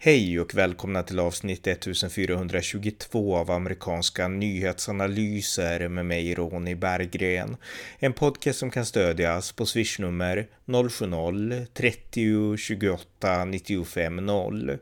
Hej och välkomna till avsnitt 1422 av amerikanska nyhetsanalyser med mig Ronny Berggren. En podcast som kan stödjas på swishnummer 070-30 28 95 0.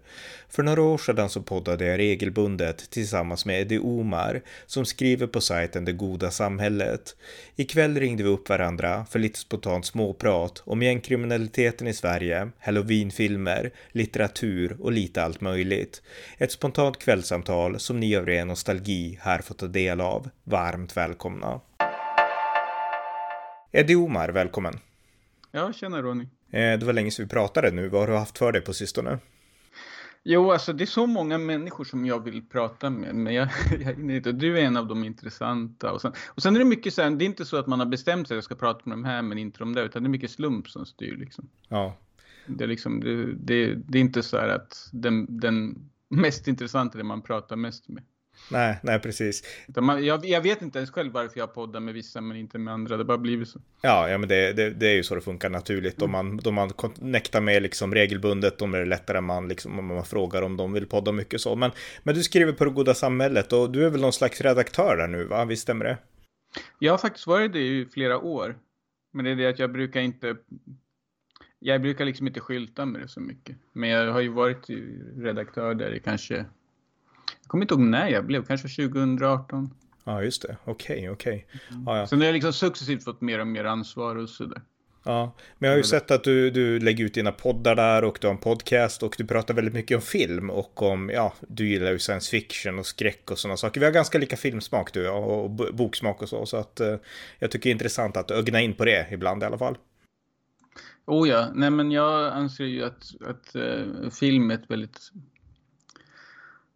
För några år sedan så poddade jag regelbundet tillsammans med Eddie Omar som skriver på sajten Det Goda Samhället. Ikväll ringde vi upp varandra för lite spontant småprat om gängkriminaliteten i Sverige, halloweenfilmer, litteratur och lite allt möjligt. Ett spontant kvällssamtal som ni av ren nostalgi här får ta del av. Varmt välkomna! Eddie Omar, välkommen! Ja, tjena Ronny. Eh, det var länge sedan vi pratade nu. Vad har du haft för dig på sistone? Jo, alltså det är så många människor som jag vill prata med, men jag, jag inte. Du är en av de intressanta. Och sen, och sen är det mycket så här, det är inte så att man har bestämt sig att jag ska prata med de här, men inte de där, utan det är mycket slump som styr liksom. Ja. Det är liksom, det, det, det är inte så här att den, den mest intressanta är det man pratar mest med. Nej, nej precis. Jag, jag, vet inte ens själv varför jag poddar med vissa men inte med andra. Det bara blivit så. Ja, ja men det, det, det är ju så det funkar naturligt. Om man, då man connectar med liksom regelbundet, då är det lättare man, liksom, om man frågar om de vill podda mycket så. Men, men du skriver på det goda samhället och du är väl någon slags redaktör där nu, va? Visst stämmer det? Jag har faktiskt varit det i flera år. Men det är det att jag brukar inte jag brukar liksom inte skylta med det så mycket. Men jag har ju varit redaktör där i kanske jag kommer inte ihåg när jag blev, kanske 2018. Ja, just det. Okej, okay, okej. Okay. Mm. Ja, ja. Sen har jag liksom successivt fått mer och mer ansvar och sådär. Ja, men jag har ju sett att du, du lägger ut dina poddar där och du har en podcast och du pratar väldigt mycket om film och om, ja, du gillar ju science fiction och skräck och sådana saker. Vi har ganska lika filmsmak du och, och boksmak och så, så att eh, jag tycker det är intressant att ögna in på det ibland i alla fall. Oh ja, nej men jag anser ju att, att uh, film är ett väldigt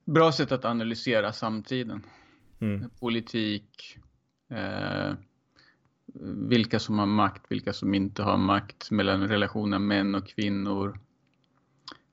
bra sätt att analysera samtiden. Mm. Politik, eh, vilka som har makt, vilka som inte har makt, mellan relationen män och kvinnor.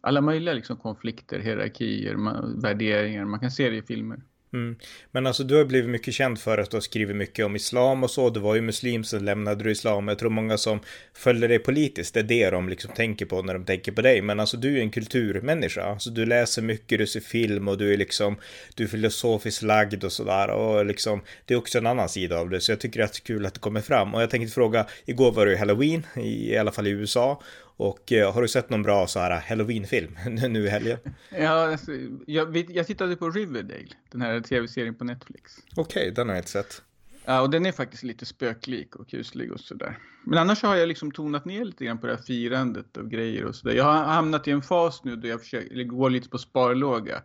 Alla möjliga liksom, konflikter, hierarkier, värderingar. Man kan se det i filmer. Mm. Men alltså du har blivit mycket känd för att du har skrivit mycket om islam och så. Du var ju muslim, sen lämnade du islam. Jag tror många som följer dig politiskt, det är det de liksom tänker på när de tänker på dig. Men alltså du är en kulturmänniska. Alltså du läser mycket, du ser film och du är liksom, du är filosofiskt lagd och sådär. Och liksom, det är också en annan sida av det. Så jag tycker att det är kul att det kommer fram. Och jag tänkte fråga, igår var det ju halloween, i, i alla fall i USA. Och eh, har du sett någon bra så här halloween-film nu i helgen? Ja, alltså, jag, jag tittade på Riverdale, den här tv-serien på Netflix. Okej, okay, den har jag inte sett. Ja, och den är faktiskt lite spöklik och kuslig och sådär. Men annars har jag liksom tonat ner lite grann på det här firandet och grejer och sådär. Jag har hamnat i en fas nu då jag försöker, går lite på sparlåga.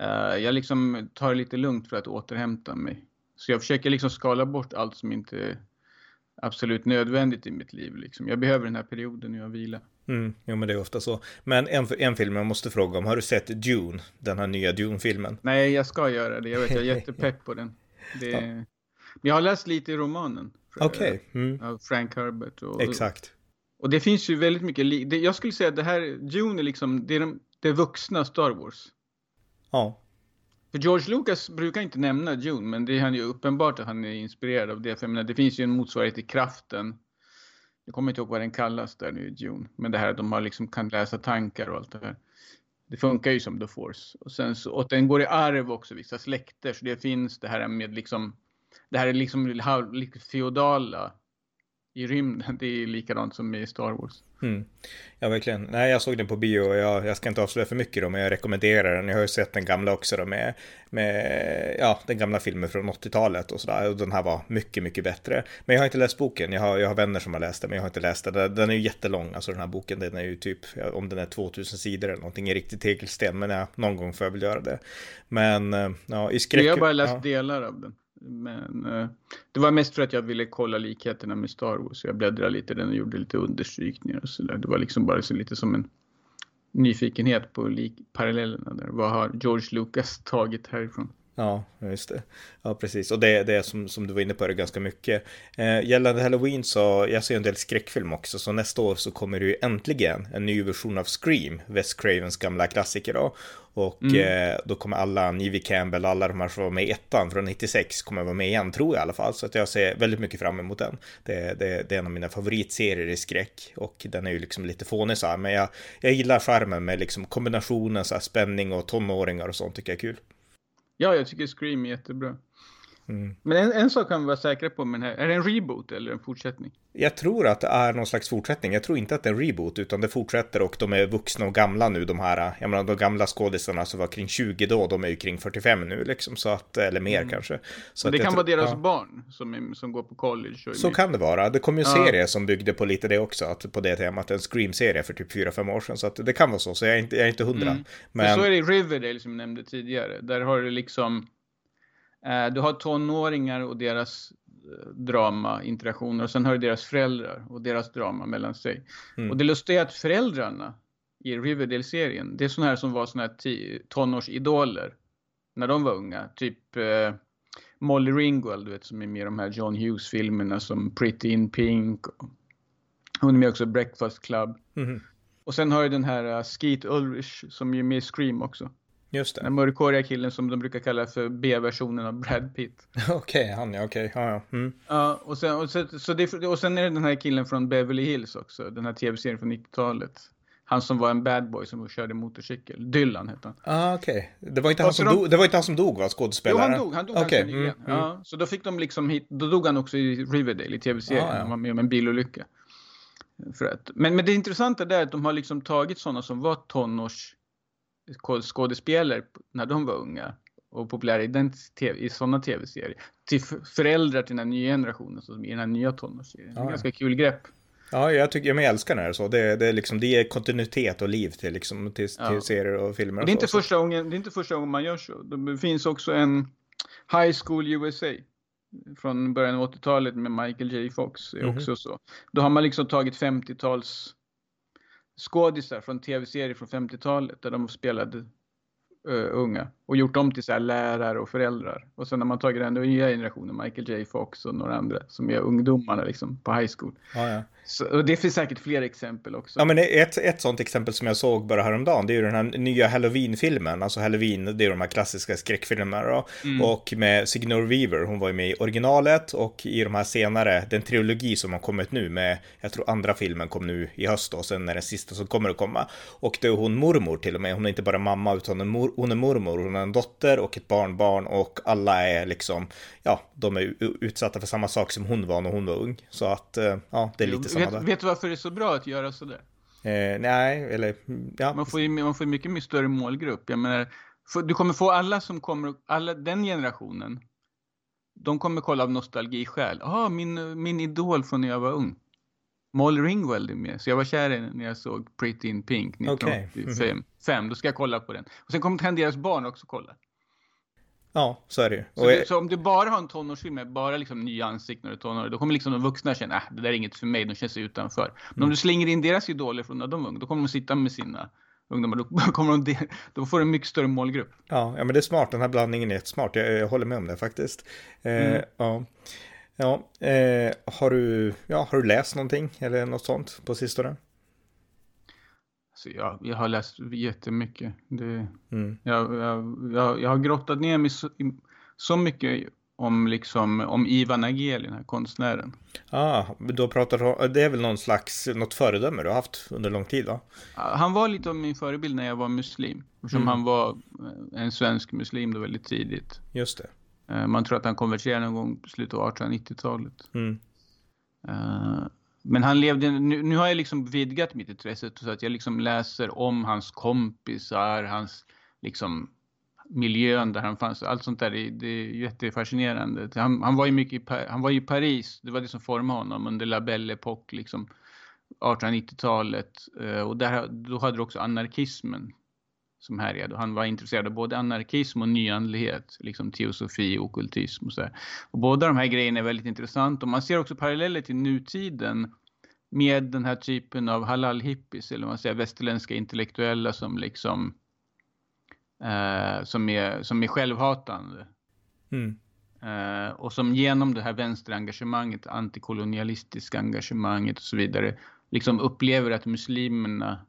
Uh, jag liksom tar det lite lugnt för att återhämta mig. Så jag försöker liksom skala bort allt som inte absolut nödvändigt i mitt liv. Liksom. Jag behöver den här perioden nu av vila. Mm, jo, men det är ofta så. Men en, en film jag måste fråga om, har du sett Dune? Den här nya Dune-filmen? Nej, jag ska göra det. Jag vet, jag är jättepepp på den. Det... Ja. Jag har läst lite i romanen. Okej. Okay. Mm. Av Frank Herbert. Och, Exakt. Och det finns ju väldigt mycket, det, jag skulle säga att det här, Dune är liksom, det är de, det vuxna Star Wars. Ja. För George Lucas brukar inte nämna Dune, men det är han ju uppenbart att han är inspirerad av det. För jag menar, det finns ju en motsvarighet till kraften. Jag kommer inte ihåg vad den kallas där nu i Dune. Men det här att de har liksom kan läsa tankar och allt det här. Det funkar ju som The Force. Och sen så, och den går i arv också, vissa släkter. Så det finns det här med liksom, det här är liksom lite feodala i rymden. Det är likadant som i Star Wars. Mm. Ja, verkligen. Nej, jag såg den på bio och jag, jag ska inte avslöja för mycket då, men jag rekommenderar den. Jag har ju sett den gamla också då med, med ja, den gamla filmen från 80-talet och sådär. Och den här var mycket, mycket bättre. Men jag har inte läst boken. Jag har, jag har vänner som har läst den, men jag har inte läst den. Den är ju jättelång, alltså den här boken. Den är ju typ, om den är 2000 sidor eller någonting, i riktigt tegelsten. Men ja, någon gång får jag väl göra det. Men eh, ja, i skräck... Jag har bara läst ja. delar av den. Men eh, det var mest för att jag ville kolla likheterna med Star Wars. Jag bläddrade lite i den och gjorde lite understrykningar och sådär. Det var liksom bara så lite som en nyfikenhet på lik parallellerna där. Vad har George Lucas tagit härifrån? Ja, just det. Ja, precis. Och det, det är som, som du var inne på det ganska mycket. Eh, gällande Halloween så, jag ser en del skräckfilm också, så nästa år så kommer det ju äntligen en ny version av Scream, Wes Cravens gamla klassiker då. Och mm. eh, då kommer alla, Nivy Campbell, alla de här som var med i ettan från 96 kommer vara med igen, tror jag i alla fall. Så att jag ser väldigt mycket fram emot den. Det, det, det är en av mina favoritserier i skräck och den är ju liksom lite fånig så här, men jag, jag gillar skärmen med liksom kombinationen så här, spänning och tonåringar och sånt tycker jag är kul. Ja, jag tycker Scream är jättebra. Mm. Men en, en sak kan vi vara säkra på med den här. Är det en reboot eller en fortsättning? Jag tror att det är någon slags fortsättning. Jag tror inte att det är en reboot utan det fortsätter och de är vuxna och gamla nu de här. Jag menar de gamla skådisarna som var kring 20 då, de är ju kring 45 nu liksom så att eller mer mm. kanske. Så det kan vara deras ja. barn som, är, som går på college. så med. kan det vara. Det kom ju en ja. serie som byggde på lite det också, att på det temat, en Scream-serie för typ 4-5 år sedan. Så att det kan vara så, så jag är inte, jag är inte hundra. Mm. Men... så är det i Riverdale som jag nämnde tidigare. Där har du liksom du har tonåringar och deras eh, drama, interaktioner och sen har du deras föräldrar och deras drama mellan sig. Mm. Och det lustiga är att föräldrarna i Riverdale-serien, det är sådana här som var sådana här tonårsidoler när de var unga. Typ eh, Molly Ringwald, du vet, som är med i de här John Hughes-filmerna som Pretty in Pink. Hon är med också i Breakfast Club. Mm. Och sen har du den här uh, Skeet Ulrich som är med i Scream också. Just det. Den mörkhåriga killen som de brukar kalla för B-versionen av Brad Pitt. okej, okay, han ja, okej. Okay. Ja, ja. Mm. ja och, sen, och, så, så det, och sen är det den här killen från Beverly Hills också. Den här tv-serien från 90-talet. Han som var en bad boy som körde motorcykel. Dylan hette han. Ah, okej. Okay. Det, var inte han som de... dog, det var inte han som dog, va? Skådespelaren? Jo, han dog. Han dog okay. Mm, mm. så då fick de liksom hit, då dog han också i Riverdale i tv-serien. Ah, ja. Han var med om en bilolycka. För att, men, men det intressanta är att de har liksom tagit sådana som var tonårs skådespelare när de var unga och populära i, den TV, i sådana tv-serier. Till föräldrar till den här nya generationen som i den här nya tonårsserien. Ja, ganska kul grepp. Ja, jag tycker jag älskar när det är så. Det, det, är liksom, det ger kontinuitet och liv till, liksom, till, ja. till serier och filmer. Och det, är inte så, första gången, det är inte första gången man gör så. Det finns också en High School USA från början av 80-talet med Michael J. Fox. Är mm -hmm. också så. Då har man liksom tagit 50-tals skådisar från tv-serier från 50-talet där de spelade uh, unga och gjort dem till så lärare och föräldrar. Och sen har man tagit den nya generationen, Michael J Fox och några andra som är ungdomarna liksom på high school. Ja, ja. Så, och det finns säkert fler exempel också. Ja, men ett, ett sånt exempel som jag såg bara häromdagen, det är ju den här nya Halloween-filmen. Alltså Halloween, det är de här klassiska skräckfilmerna. Mm. Och med Signor Weaver, hon var ju med i originalet och i de här senare, den trilogi som har kommit nu med, jag tror andra filmen kom nu i höst och sen är det sista som kommer att komma. Och det är hon mormor till och med, hon är inte bara mamma utan hon är mormor, hon är en dotter och ett barnbarn och alla är liksom, ja, de är utsatta för samma sak som hon var när hon var ung. Så att, eh, ja, det är lite samma vet, där. Vet du varför det är så bra att göra sådär? Eh, nej, eller ja. Man får ju man får mycket mer större målgrupp. Jag menar, för, du kommer få alla som kommer, alla den generationen, de kommer kolla av nostalgiskäl. Ja, ah, min, min idol från när jag var ung. Molly Ringwald är med. Så jag var kär i när jag såg Pretty in Pink 1985. Okay. Mm. Då ska jag kolla på den. Och sen kommer kan deras barn också kolla. Ja, så är det ju. Så, det, så, om du bara har en tonårsfilm med bara liksom nya ansikten och tonår, då kommer liksom de vuxna känna att äh, det där är inget för mig, de känner sig utanför. Men mm. om du slänger in deras idoler från när de var unga, då kommer de sitta med sina ungdomar, då, kommer de, då får du en mycket större målgrupp. Ja, ja, men det är smart, den här blandningen är smart, jag, jag håller med om det faktiskt. Eh, mm. Ja, ja eh, har, du, ja, har du läst någonting eller något sånt på sistone? Så jag, jag har läst jättemycket. Det, mm. jag, jag, jag, jag har grottat ner mig så, så mycket om, liksom, om Ivan Nageli, den här konstnären. Ah, då pratar det är väl någon slags, något föredöme du har haft under lång tid va? Han var lite av min förebild när jag var muslim. Eftersom mm. han var en svensk muslim då väldigt tidigt. Just det. Eh, man tror att han konverterade någon gång på slutet av 1890-talet. Mm. Uh, men han levde, nu, nu, har jag liksom vidgat mitt intresse så att jag liksom läser om hans kompisar, hans liksom miljön där han fanns. Allt sånt där, det, det är jättefascinerande. Han, han, var ju mycket i, han var i Paris, det var det som formade honom under La Belle Époque, liksom 1890-talet. Eh, och där, då hade du också anarkismen som härjade. Han var intresserad av både anarkism och nyandlighet, liksom teosofi och okultism och så där. Och båda de här grejerna är väldigt intressant och man ser också paralleller till nutiden med den här typen av halal hippies eller man säger västerländska intellektuella som liksom eh, som, är, som är självhatande. Mm. Eh, och som genom det här vänsterengagemanget, antikolonialistiska engagemanget och så vidare, liksom upplever att muslimerna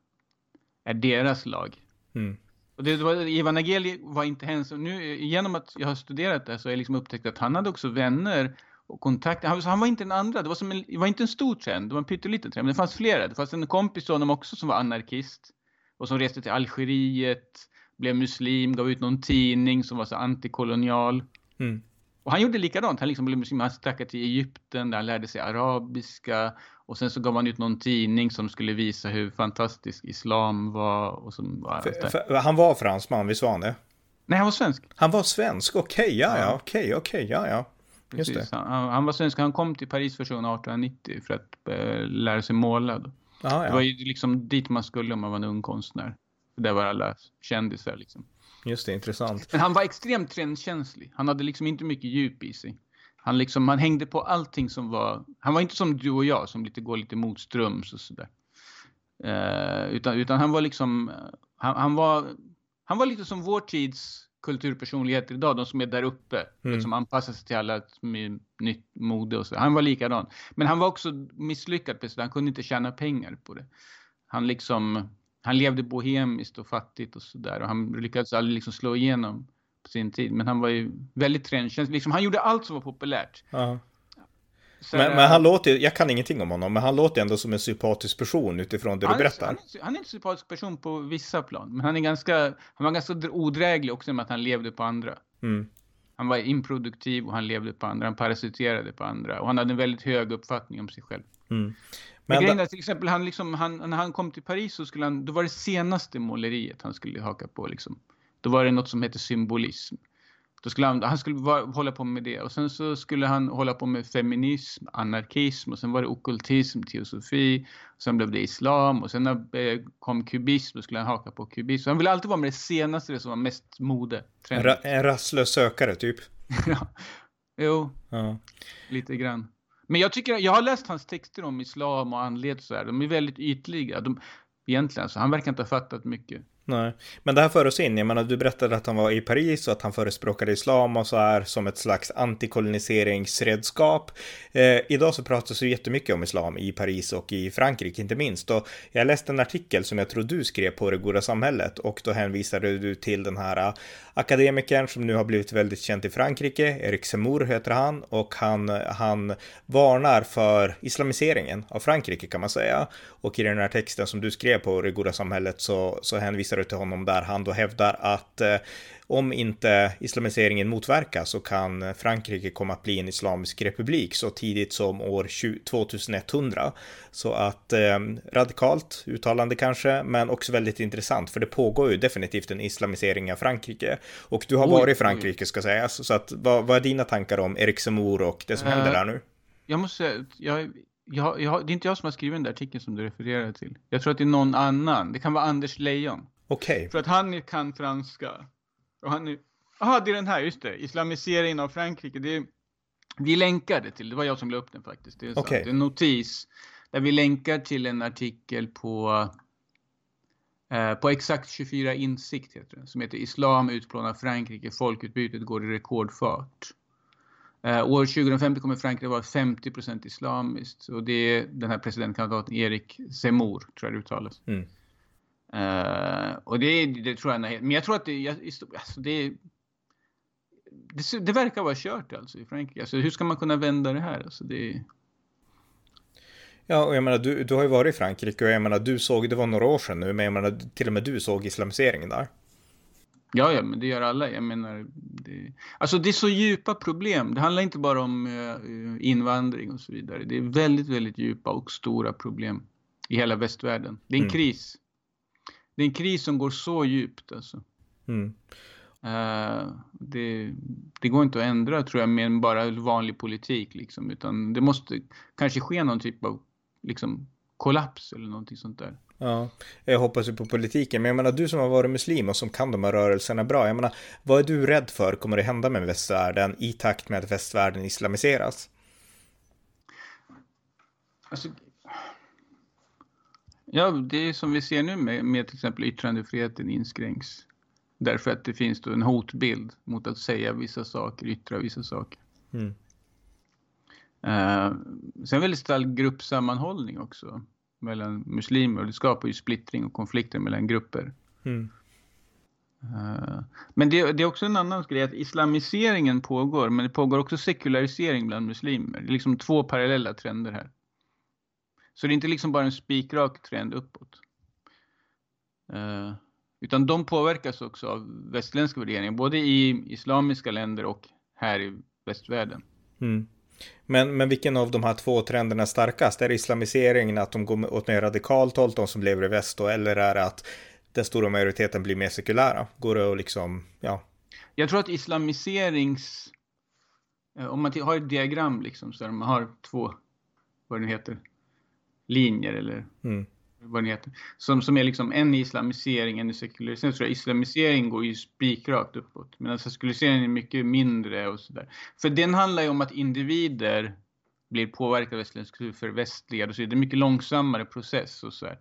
är deras lag. Mm. Och det var, Ivan Ageli var inte hennes, nu genom att jag har studerat det så har jag liksom upptäckt att han hade också vänner och kontakter. Han, han var inte den andra, det var, som en, det var inte en stor trend, det var en pytteliten trend, men det fanns flera. Det fanns en kompis till honom också som var anarkist och som reste till Algeriet, blev muslim, gav ut någon tidning som var så antikolonial. Mm. Och han gjorde likadant. Han liksom blev muslim. Han stack till Egypten där han lärde sig arabiska. Och sen så gav han ut någon tidning som skulle visa hur fantastisk islam var. Och som var för, för, han var fransman, visst var han det? Nej, han var svensk. Han var svensk, okej, okay, ja, ja, okej, okay, okej, okay, ja, ja. Just Precis. det. Han, han, var svensk, han kom till Paris för 1890 för att äh, lära sig måla. Då. Aha, ja. Det var ju liksom dit man skulle om man var en ung konstnär. Där var alla kändisar liksom. Just det, intressant. Men han var extremt trendkänslig. Han hade liksom inte mycket djup i sig. Han, liksom, han hängde på allting som var... Han var inte som du och jag som lite går lite motströms och sådär. Uh, utan, utan han var liksom... Han, han, var, han var lite som vår tids kulturpersonligheter idag, de som är där uppe, mm. som anpassar sig till alla nytt mode och så. Han var likadan. Men han var också misslyckad på Han kunde inte tjäna pengar på det. Han liksom han levde bohemiskt och fattigt och sådär. Och han lyckades aldrig liksom slå igenom på sin tid. Men han var ju väldigt trendkänslig. Liksom, han gjorde allt som var populärt. Ja. Så, men, men, han låter, jag kan ingenting om honom, men han låter ändå som en sympatisk person utifrån det du berättar. Han är, han är en sympatisk person på vissa plan, men han är ganska, han var ganska odräglig också med att han levde på andra. Mm. Han var improduktiv och han levde på andra, han parasiterade på andra och han hade en väldigt hög uppfattning om sig själv. Mm. Men grejen är till exempel, han liksom, han, när han kom till Paris så skulle han, då var det senaste måleriet han skulle haka på liksom. Då var det något som heter symbolism. Då skulle han, han skulle hålla på med det och sen så skulle han hålla på med feminism, anarkism och sen var det okultism, teosofi. Sen blev det islam och sen när eh, kom kubism då skulle han haka på kubism. Han ville alltid vara med det senaste, det som var mest mode. En, ra en rastlös sökare typ. ja, jo, ja. lite grann. Men jag tycker, jag har läst hans texter om islam och andlighet och så här. De är väldigt ytliga. De, egentligen, så han verkar inte ha fattat mycket. Nej, men det här för oss in, jag menar du berättade att han var i Paris och att han förespråkade islam och så här som ett slags antikoloniseringsredskap. Eh, idag så pratas det jättemycket om islam i Paris och i Frankrike inte minst och jag läste en artikel som jag tror du skrev på Det goda samhället och då hänvisade du till den här eh, akademikern som nu har blivit väldigt känd i Frankrike, Eric Zemmour heter han och han, han varnar för islamiseringen av Frankrike kan man säga. Och i den här texten som du skrev på Det goda samhället så, så hänvisar hänvisar till honom där han då hävdar att eh, om inte islamiseringen motverkas så kan Frankrike komma att bli en islamisk republik så tidigt som år 2100. Så att eh, radikalt uttalande kanske, men också väldigt intressant för det pågår ju definitivt en islamisering av Frankrike. Och du har oj, varit i Frankrike ska sägas, så att vad, vad är dina tankar om Erik Zemmour och det som uh, händer där nu? Jag måste säga, jag jag, jag, det är inte jag som har skrivit den där artikeln som du refererar till. Jag tror att det är någon annan. Det kan vara Anders Lejon. Okej. Okay. För att han kan franska. Och han är... Jaha, det är den här, just det. Islamiseringen av Frankrike. Det är... Vi länkade till, det var jag som la upp den faktiskt. Det är, okay. det är en notis. Där vi länkar till en artikel på eh, på exakt 24 insikt heter det, som heter Islam utplånar Frankrike, folkutbytet går i rekordfart. Eh, år 2050 kommer Frankrike vara 50 islamiskt och det är den här presidentkandidaten Erik Zemmour, tror jag det uttalas. Mm. Uh, och det, det tror jag, men jag tror att det, alltså det, det, det, verkar vara kört alltså i Frankrike. Alltså, hur ska man kunna vända det här? Alltså, det... Ja, och jag menar, du, du har ju varit i Frankrike och jag menar, du såg, det var några år sedan nu, men jag menar, till och med du såg islamiseringen där. Ja, ja, men det gör alla. Jag menar, det, alltså det är så djupa problem. Det handlar inte bara om uh, invandring och så vidare. Det är väldigt, väldigt djupa och stora problem i hela västvärlden. Det är en mm. kris det är en kris som går så djupt alltså. Mm. Uh, det, det, går inte att ändra tror jag med bara vanlig politik liksom, utan det måste kanske ske någon typ av liksom, kollaps eller någonting sånt där. Ja, jag hoppas ju på politiken, men jag menar du som har varit muslim och som kan de här rörelserna bra, jag menar vad är du rädd för kommer det hända med västvärlden i takt med att västvärlden islamiseras? Alltså, Ja, det är som vi ser nu med, med till exempel yttrandefriheten inskränks. Därför att det finns då en hotbild mot att säga vissa saker, yttra vissa saker. Mm. Uh, sen väldigt stark gruppsammanhållning också mellan muslimer och det skapar ju splittring och konflikter mellan grupper. Mm. Uh, men det, det, är också en annan grej att islamiseringen pågår men det pågår också sekularisering bland muslimer. Det är liksom två parallella trender här. Så det är inte liksom bara en spikrak trend uppåt. Uh, utan de påverkas också av västländska värderingar, både i islamiska länder och här i västvärlden. Mm. Men, men vilken av de här två trenderna är starkast? Är det islamiseringen, att de går åt mer radikalt håll, de som lever i väst då, eller är det att den stora majoriteten blir mer sekulära? Går det att liksom, ja? Jag tror att islamiserings... Eh, om man har ett diagram liksom, så man har två, vad det heter, linjer eller mm vad den heter, som, som är liksom en islamisering, en sekularisering. Så islamisering går ju spikrakt uppåt, medan sekularisering är mycket mindre och sådär. För den handlar ju om att individer blir påverkade av västerländsk kultur för västliga, och så är det en mycket långsammare process och så här.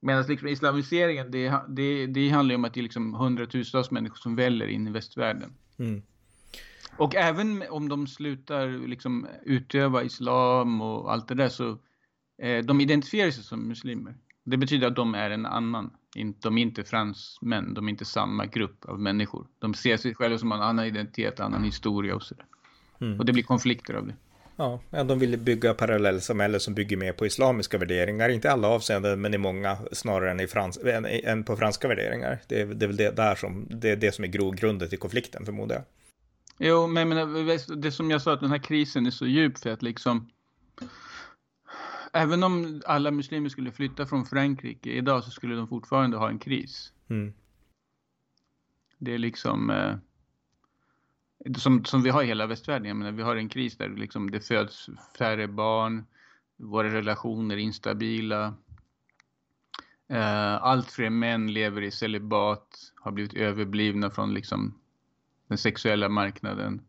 Medan liksom islamiseringen, det, det, det handlar ju om att det är liksom hundratusentals människor som väller in i västvärlden. Mm. Och även om de slutar liksom utöva islam och allt det där så de identifierar sig som muslimer. Det betyder att de är en annan. De är inte fransmän, de är inte samma grupp av människor. De ser sig själva som en annan identitet, annan historia och sådär. Mm. Och det blir konflikter av det. Ja, de vill bygga parallellsamhälle som bygger mer på islamiska värderingar. Inte alla avseenden, men i många snarare än, i frans, än, än på franska värderingar. Det är, det är väl det, där som, det, är det som är grogrunden till konflikten, förmodar jag. Jo, men, men det som jag sa, att den här krisen är så djup för att liksom även om alla muslimer skulle flytta från Frankrike idag så skulle de fortfarande ha en kris. Mm. Det är liksom eh, som, som vi har i hela västvärlden. Jag menar, vi har en kris där liksom det föds färre barn, våra relationer är instabila. Eh, allt fler män lever i celibat, har blivit överblivna från liksom den sexuella marknaden.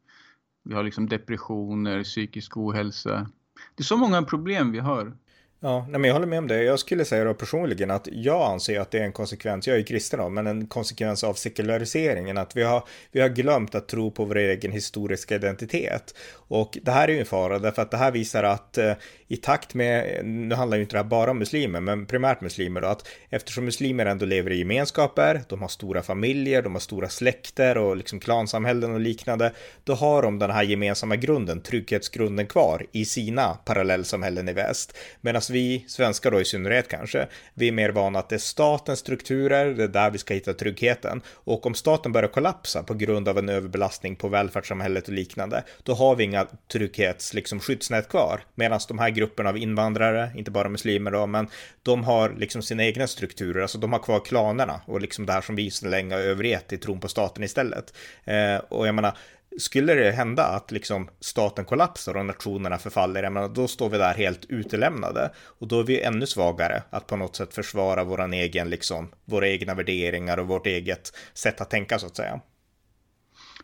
Vi har liksom depressioner, psykisk ohälsa. Det är så många problem vi har. Ja, nej men jag håller med om det. Jag skulle säga då personligen att jag anser att det är en konsekvens, jag är ju kristen då, men en konsekvens av sekulariseringen, att vi har, vi har glömt att tro på vår egen historiska identitet. Och det här är ju en fara, därför att det här visar att eh, i takt med, nu handlar ju inte det här bara om muslimer, men primärt muslimer då, att eftersom muslimer ändå lever i gemenskaper, de har stora familjer, de har stora släkter och liksom klansamhällen och liknande, då har de den här gemensamma grunden, trygghetsgrunden kvar i sina parallellsamhällen i väst. Medan vi svenskar då i synnerhet kanske, vi är mer vana att det är statens strukturer, det är där vi ska hitta tryggheten. Och om staten börjar kollapsa på grund av en överbelastning på välfärdssamhället och liknande, då har vi inga trygghets, liksom skyddsnät kvar. Medan de här grupperna av invandrare, inte bara muslimer då, men de har liksom sina egna strukturer, alltså de har kvar klanerna och liksom det här som vi så länge har övergett i tron på staten istället. Eh, och jag menar, skulle det hända att liksom staten kollapsar och nationerna förfaller, men då står vi där helt utelämnade och då är vi ännu svagare att på något sätt försvara våran egen, liksom, våra egna värderingar och vårt eget sätt att tänka så att säga.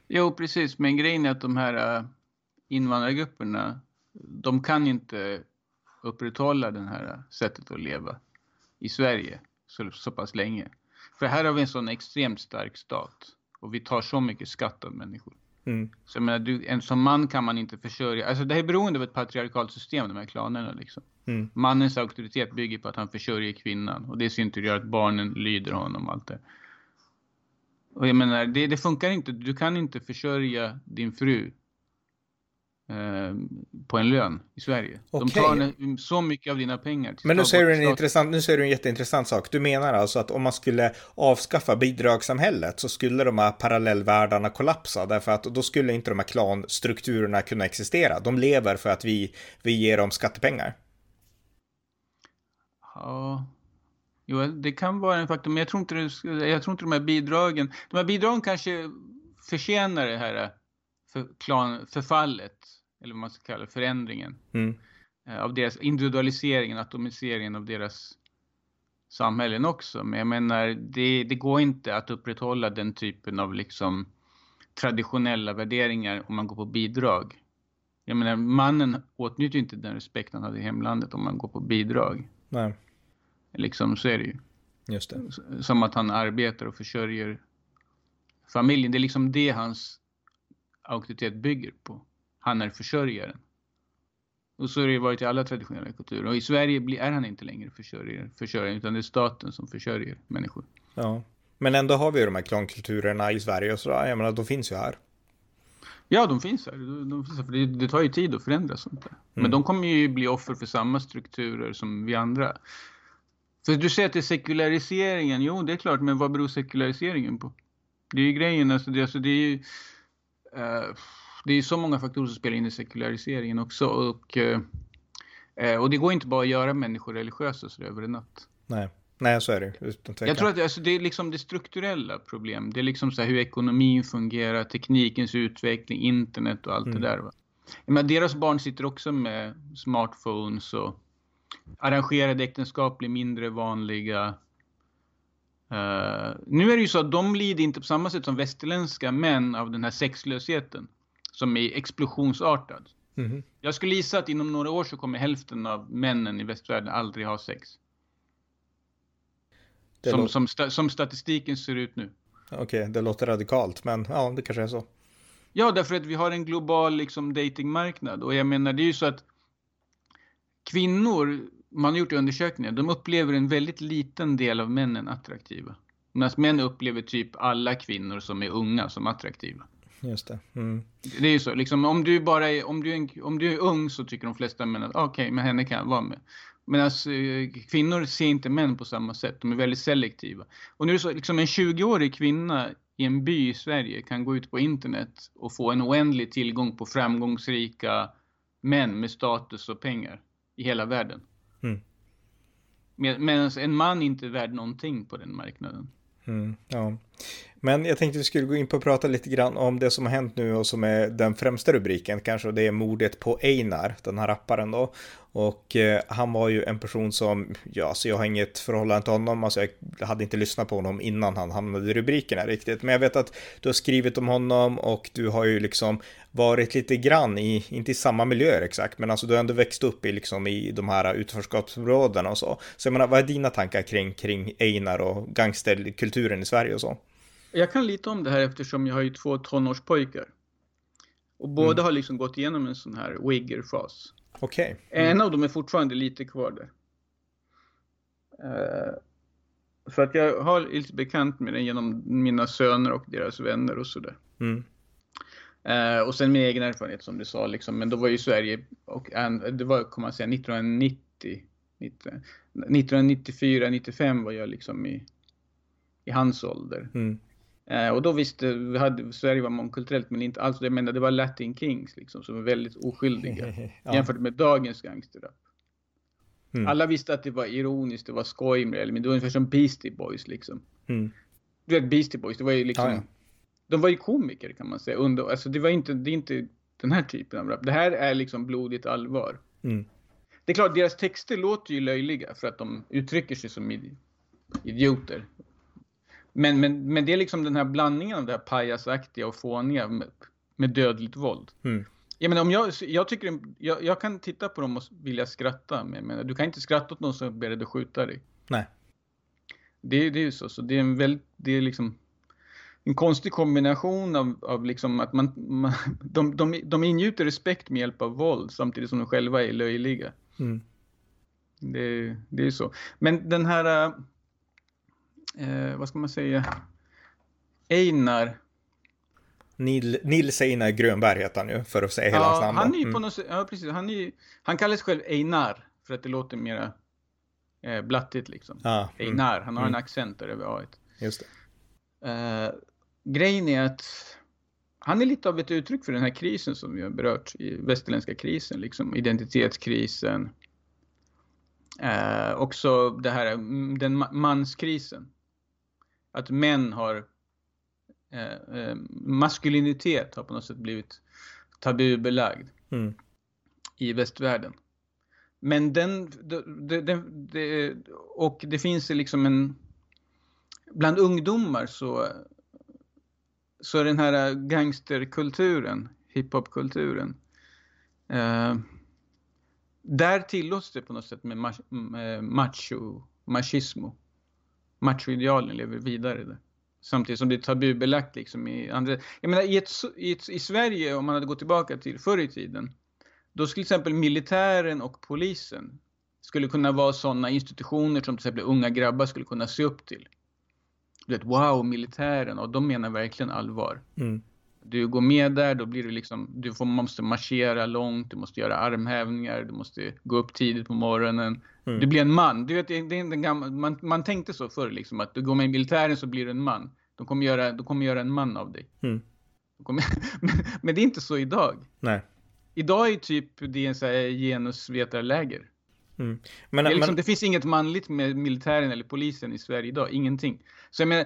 Jo, precis, men grejen är att de här äh, invandrargrupperna, de kan inte upprätthålla det här äh, sättet att leva i Sverige så, så pass länge. För här har vi en sån extremt stark stat och vi tar så mycket skatt av människor. Mm. Så jag menar, du, en, som man kan man inte försörja. Alltså det här är beroende av ett patriarkalt system, de här klanerna liksom. Mm. Mannens auktoritet bygger på att han försörjer kvinnan. Och det i sin tur gör att barnen lyder honom allt det. Och jag menar, det, det funkar inte. Du kan inte försörja din fru på en lön i Sverige. Okay. De tar så mycket av dina pengar. Men nu säger, du en intressant, nu säger du en jätteintressant sak. Du menar alltså att om man skulle avskaffa bidragssamhället så skulle de här parallellvärldarna kollapsa därför att då skulle inte de här klanstrukturerna kunna existera. De lever för att vi, vi ger dem skattepengar. Ja, jo, det kan vara en faktor, men jag tror inte, jag tror inte de här bidragen, de här bidragen kanske förtjänar det här för, klan, förfallet eller vad man ska kalla det, förändringen. Mm. Eh, av deras individualiseringen, atomiseringen av deras samhällen också. Men jag menar, det, det går inte att upprätthålla den typen av liksom traditionella värderingar om man går på bidrag. Jag menar, mannen åtnjuter inte den respekt han hade i hemlandet om man går på bidrag. Nej. Liksom så är det ju. Just det. Som att han arbetar och försörjer familjen. Det är liksom det hans auktoritet bygger på. Han är försörjaren. Och så har det varit i alla traditionella kulturer. Och i Sverige är han inte längre försörjare, försörjare utan det är staten som försörjer människor. Ja, men ändå har vi ju de här klankulturerna i Sverige och sådär. Jag menar, de finns ju här. Ja, de finns här. De, de finns här för det, det, tar ju tid att förändra sånt där. Mm. Men de kommer ju bli offer för samma strukturer som vi andra. För du säger att det är sekulariseringen. Jo, det är klart, men vad beror sekulariseringen på? Det är ju grejen, alltså det, alltså det är ju... Uh, det är så många faktorer som spelar in i sekulariseringen också. Och, uh, och det går inte bara att göra människor religiösa så över en natt. Nej. Nej, så är det. Jag tror att alltså, det är liksom det strukturella problem. Det är liksom så här hur ekonomin fungerar, teknikens utveckling, internet och allt mm. det där. Va? Men deras barn sitter också med smartphones och arrangerade äktenskap blir mindre vanliga. Uh, nu är det ju så att de lider inte på samma sätt som västerländska män av den här sexlösheten som är explosionsartad. Mm. Jag skulle gissa att inom några år så kommer hälften av männen i västvärlden aldrig ha sex. Som, som, sta som, statistiken ser ut nu. Okej, okay, det låter radikalt, men ja, det kanske är så. Ja, därför att vi har en global liksom, datingmarknad. Och jag menar, det är ju så att kvinnor, man har gjort undersökningar, de upplever en väldigt liten del av männen attraktiva. Medan män upplever typ alla kvinnor som är unga som attraktiva. Just det. Mm. Det är ju så, liksom, om du bara är, om du är, en, om du är ung så tycker de flesta män att okej, okay, med henne kan jag vara med. Medan alltså, kvinnor ser inte män på samma sätt. De är väldigt selektiva. Och nu är det så, liksom en 20-årig kvinna i en by i Sverige kan gå ut på internet och få en oändlig tillgång på framgångsrika män med status och pengar i hela världen. Mm. Med, medan en man inte är värd någonting på den marknaden. Mm, ja. Men jag tänkte vi skulle gå in på att prata lite grann om det som har hänt nu och som är den främsta rubriken kanske och det är mordet på Einar, den här rapparen då. Och eh, han var ju en person som, ja, så jag har inget förhållande till honom, alltså jag hade inte lyssnat på honom innan han hamnade i rubrikerna riktigt. Men jag vet att du har skrivit om honom och du har ju liksom varit lite grann i, inte i samma miljöer exakt, men alltså du har ändå växt upp i liksom i de här utanförskapsområdena och så. Så jag menar, vad är dina tankar kring, kring Einar och gangsterkulturen i Sverige och så? Jag kan lite om det här eftersom jag har ju två tonårspojkar. Och båda mm. har liksom gått igenom en sån här wigger-fas. Okej. Okay. Mm. En av dem är fortfarande lite kvar där. Uh, så att jag har lite bekant med den genom mina söner och deras vänner och sådär. Mm. Uh, och sen min egen erfarenhet som du sa, liksom, men då var ju Sverige, och det var, kan man säga, 1990, 1994, 95 var jag liksom i, i hans ålder. Mm. Uh, och då visste vi hade, Sverige var mångkulturellt men inte alls, jag menar det var Latin Kings liksom som var väldigt oskyldiga ja. jämfört med dagens gangsterrap. Mm. Alla visste att det var ironiskt, det var skoj med det, men det var ungefär som Beastie Boys liksom. Mm. Du vet Beastie Boys, det var ju liksom, ja, de var ju komiker kan man säga. Under, alltså det var inte, det är inte den här typen av rap. Det här är liksom blodigt allvar. Mm. Det är klart, deras texter låter ju löjliga för att de uttrycker sig som idioter. Men, men, men det är liksom den här blandningen av det här pajasaktiga och fåniga med, med dödligt våld. Mm. Jag, menar, om jag, jag, tycker, jag, jag kan titta på dem och vilja skratta, men, men du kan inte skratta åt någon som beredd att skjuta dig. Nej. Det, det är ju så, så det är en väldigt, det är liksom en konstig kombination av, av liksom att man, man de, de, de ingjuter respekt med hjälp av våld samtidigt som de själva är löjliga. Mm. Det, det är så. Men den här eh, vad ska man säga, Einar. Nil, Nils Einar Grönberg heter han ju, för att säga hela ja, hans namn. Han är mm. på något ja precis, han, är, han kallar sig själv Einar, för att det låter mera eh, blattigt liksom. Ah, Einar, han har mm. en accent där över A. Just det. Eh, grejen är att han är lite av ett uttryck för den här krisen som vi har berört i västerländska krisen, liksom identitetskrisen. Eh, också det här, mm, den manskrisen att män har eh, eh, maskulinitet har på något sätt blivit tabubelagd mm. i västvärlden. Men den, det, det, det, och det finns liksom en, bland ungdomar så, så är den här gangsterkulturen, hiphopkulturen, eh, där tillåts det på något sätt med macho, machismo machoidealen lever vidare där. Samtidigt som det är tabubelagt liksom i andra... Jag menar i, ett, i, ett, i Sverige, om man hade gått tillbaka till förr i tiden, då skulle till exempel militären och polisen skulle kunna vara sådana institutioner som till exempel unga grabbar skulle kunna se upp till. Du vet, wow, militären, och de menar verkligen allvar. Mm. Du går med där, då blir du liksom, du får, måste marschera långt, du måste göra armhävningar, du måste gå upp tidigt på morgonen. Mm. Du blir en man. Du vet, det är en gammal, man, man tänkte så förr, liksom, att du går med i militären så blir du en man. De kommer göra, de kommer göra en man av dig. Mm. Kommer, men, det är inte så idag. Nej. Idag är typ det en så här genusvetarläger. Mm. Men, det, liksom, men... det, finns inget manligt med militären eller polisen i Sverige idag, ingenting. Så jag menar,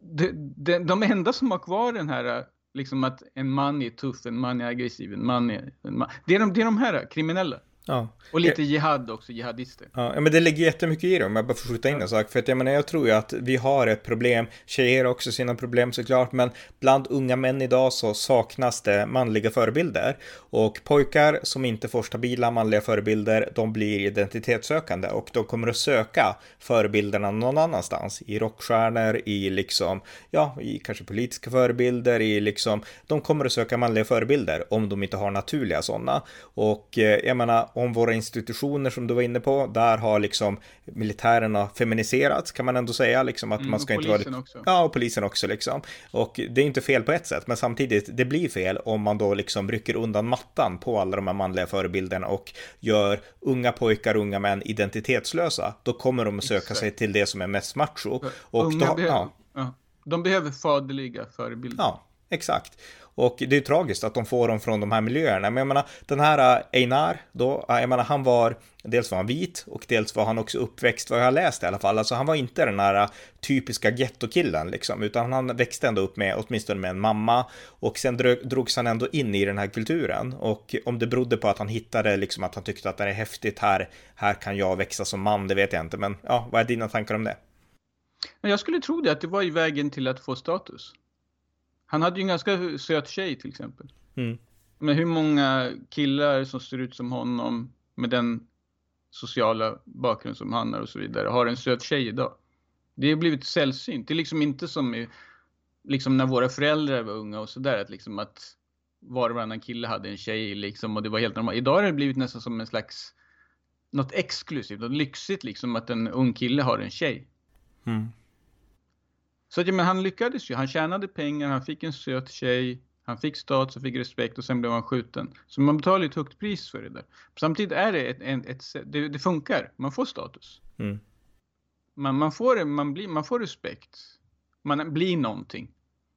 de, de, de enda som har kvar den här, liksom att en man är tuff, en man är aggressiv, en man är... En man, det, är de, det är de här kriminella. Ja. Och lite jihad också, jihadister. Ja, men det ligger jättemycket i det om jag bara får skjuta in en sak. För att jag menar, jag tror ju att vi har ett problem. Tjejer har också sina problem såklart, men bland unga män idag så saknas det manliga förebilder. Och pojkar som inte får stabila manliga förebilder, de blir identitetssökande och de kommer att söka förebilderna någon annanstans. I rockstjärnor, i liksom, ja, i kanske politiska förebilder, i liksom, de kommer att söka manliga förebilder om de inte har naturliga sådana. Och eh, jag menar, om våra institutioner som du var inne på, där har liksom militärerna feminiserats kan man ändå säga liksom att mm, man ska inte vara... Också. Ja, och polisen också liksom. Och det är inte fel på ett sätt, men samtidigt, det blir fel om man då liksom rycker undan mattan på alla de här manliga förebilderna och gör unga pojkar unga män identitetslösa. Då kommer de att söka Exakt. sig till det som är mest macho. Och unga då, behöver, ja. ja. De behöver faderliga förebilder. Ja, exakt. Och det är tragiskt att de får dem från de här miljöerna. Men jag menar, den här eh, Einar, då, eh, jag menar, han var, dels var han vit och dels var han också uppväxt, vad jag har läst i alla fall. Alltså han var inte den här eh, typiska gettokillen liksom, utan han växte ändå upp med, åtminstone med en mamma. Och sen drogs han ändå in i den här kulturen. Och om det berodde på att han hittade liksom att han tyckte att det är häftigt här, här kan jag växa som man, det vet jag inte. Men ja, vad är dina tankar om det? Jag skulle tro det, att det var i vägen till att få status. Han hade ju en ganska söt tjej till exempel. Mm. Men hur många killar som ser ut som honom med den sociala bakgrund som han har och så vidare har en söt tjej idag? Det har blivit sällsynt. Det är liksom inte som i, liksom när våra föräldrar var unga och sådär att liksom att var och varannan kille hade en tjej liksom och det var helt normalt. Idag har det blivit nästan som en slags något exklusivt, något lyxigt liksom att en ung kille har en tjej. Mm. Så att, ja, men han lyckades ju. Han tjänade pengar, han fick en söt tjej, han fick status och fick respekt och sen blev han skjuten. Så man betalar ett högt pris för det där. Samtidigt är det ett, ett, ett det, det, funkar. Man får status. Mm. Man, man, får, man, blir, man får respekt. Man blir någonting.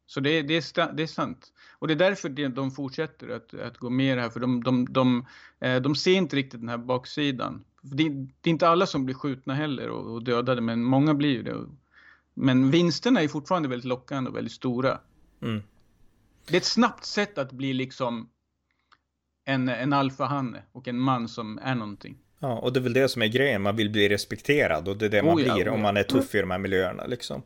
Så det, det, är, det är sant. Och det är därför de fortsätter att, att gå med i det här. För de, de, de, eh, de ser inte riktigt den här baksidan. Det, det, är inte alla som blir skjutna heller och, och dödade, men många blir ju det. Men vinsterna är fortfarande väldigt lockande och väldigt stora. Mm. Det är ett snabbt sätt att bli liksom en, en alfahanne och en man som är någonting. Ja, och det är väl det som är grejen. Man vill bli respekterad och det är det man oh ja, blir oh ja. om man är tuff i de här miljöerna liksom.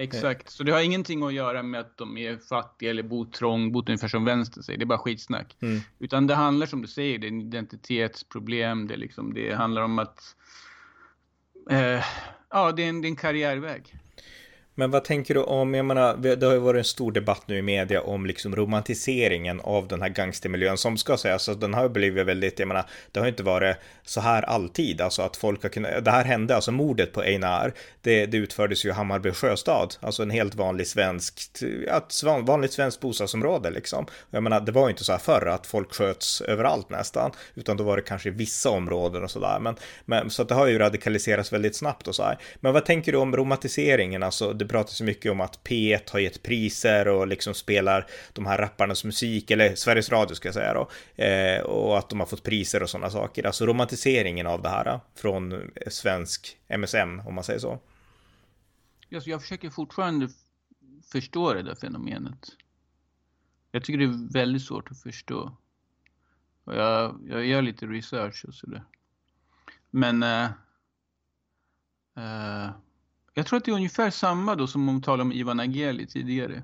Exakt, så det har ingenting att göra med att de är fattiga eller bor trång, bor ungefär som vänster säger. Det är bara skitsnack. Mm. Utan det handlar som du säger, det är en identitetsproblem. Det, är liksom, det handlar om att eh, ja, det är, en, det är en karriärväg. Men vad tänker du om, jag menar, det har ju varit en stor debatt nu i media om liksom romantiseringen av den här gangstermiljön som ska sägas, alltså den har blivit väldigt, jag menar, det har inte varit så här alltid, alltså att folk har kunnat, det här hände, alltså mordet på Einar, det, det utfördes ju i Hammarby sjöstad, alltså en helt vanlig svensk, ett vanligt svenskt bostadsområde liksom. Jag menar, det var ju inte så här förr att folk sköts överallt nästan, utan då var det kanske i vissa områden och sådär, men, men så att det har ju radikaliserats väldigt snabbt och så här. Men vad tänker du om romantiseringen, alltså det pratas ju mycket om att P1 har gett priser och liksom spelar de här rapparnas musik, eller Sveriges Radio ska jag säga då, eh, och att de har fått priser och sådana saker. Alltså romantiseringen av det här eh, från svensk MSM, om man säger så. Jag försöker fortfarande förstå det där fenomenet. Jag tycker det är väldigt svårt att förstå. Och jag, jag gör lite research och sådär. Men uh, uh, jag tror att det är ungefär samma då som om talar om Ivan Ageli tidigare.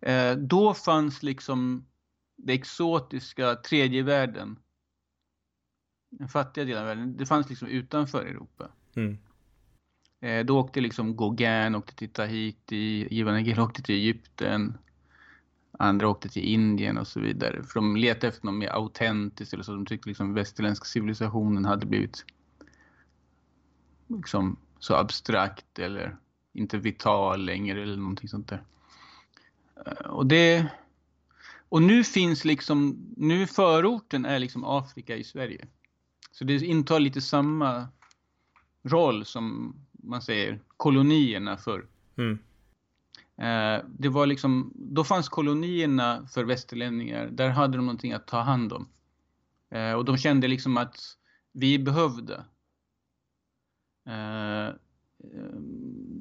Eh, då fanns liksom det exotiska tredje världen. Den fattiga delen av världen. Det fanns liksom utanför Europa. Mm. Eh, då åkte liksom Gauguin åkte till Tahiti, Ivan Egil åkte till Egypten. Andra åkte till Indien och så vidare. För de letade efter något mer autentiskt eller så. De tyckte liksom västerländska civilisationen hade blivit liksom så abstrakt eller inte vital längre eller någonting sånt där. Eh, och det... Och nu finns liksom, nu förorten är liksom Afrika i Sverige. Så det intar lite samma roll som man säger kolonierna för. Mm. Eh, det var liksom, då fanns kolonierna för västerlänningar, där hade de någonting att ta hand om. Eh, och de kände liksom att vi behövde. Eh,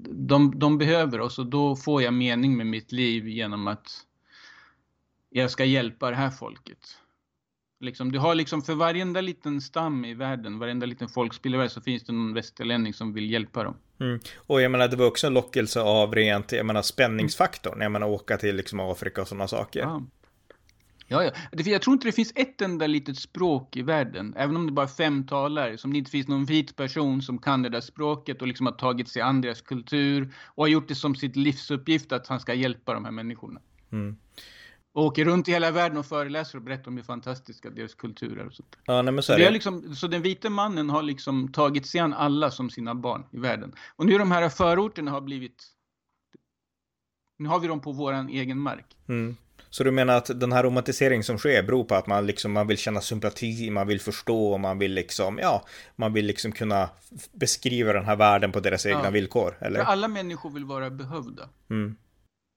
de, de behöver oss och då får jag mening med mitt liv genom att jag ska hjälpa det här folket. Liksom, du har liksom för varenda liten stam i världen, varenda liten folkspillare så finns det någon västerlänning som vill hjälpa dem. Mm. Och jag menar, det var också en lockelse av rent, jag menar, spänningsfaktorn. Jag menar, åka till liksom Afrika och sådana saker. Ja. Ja, ja. Jag tror inte det finns ett enda litet språk i världen, även om det bara är fem talare, som det inte finns någon vit person som kan det där språket och liksom har tagit sig an deras kultur och har gjort det som sitt livsuppgift att han ska hjälpa de här människorna. Mm. Och åker runt i hela världen och föreläser och berättar om hur fantastiska deras kulturer och sånt. Ja, nej, men så, är det. det liksom, så den vita mannen har liksom tagit sig an alla som sina barn i världen. Och nu de här förorterna har blivit... Nu har vi dem på våran egen mark. Mm. Så du menar att den här romantisering som sker beror på att man liksom, man vill känna sympati, man vill förstå, man vill liksom, ja, man vill liksom kunna beskriva den här världen på deras egna ja. villkor, eller? För alla människor vill vara behövda. Mm.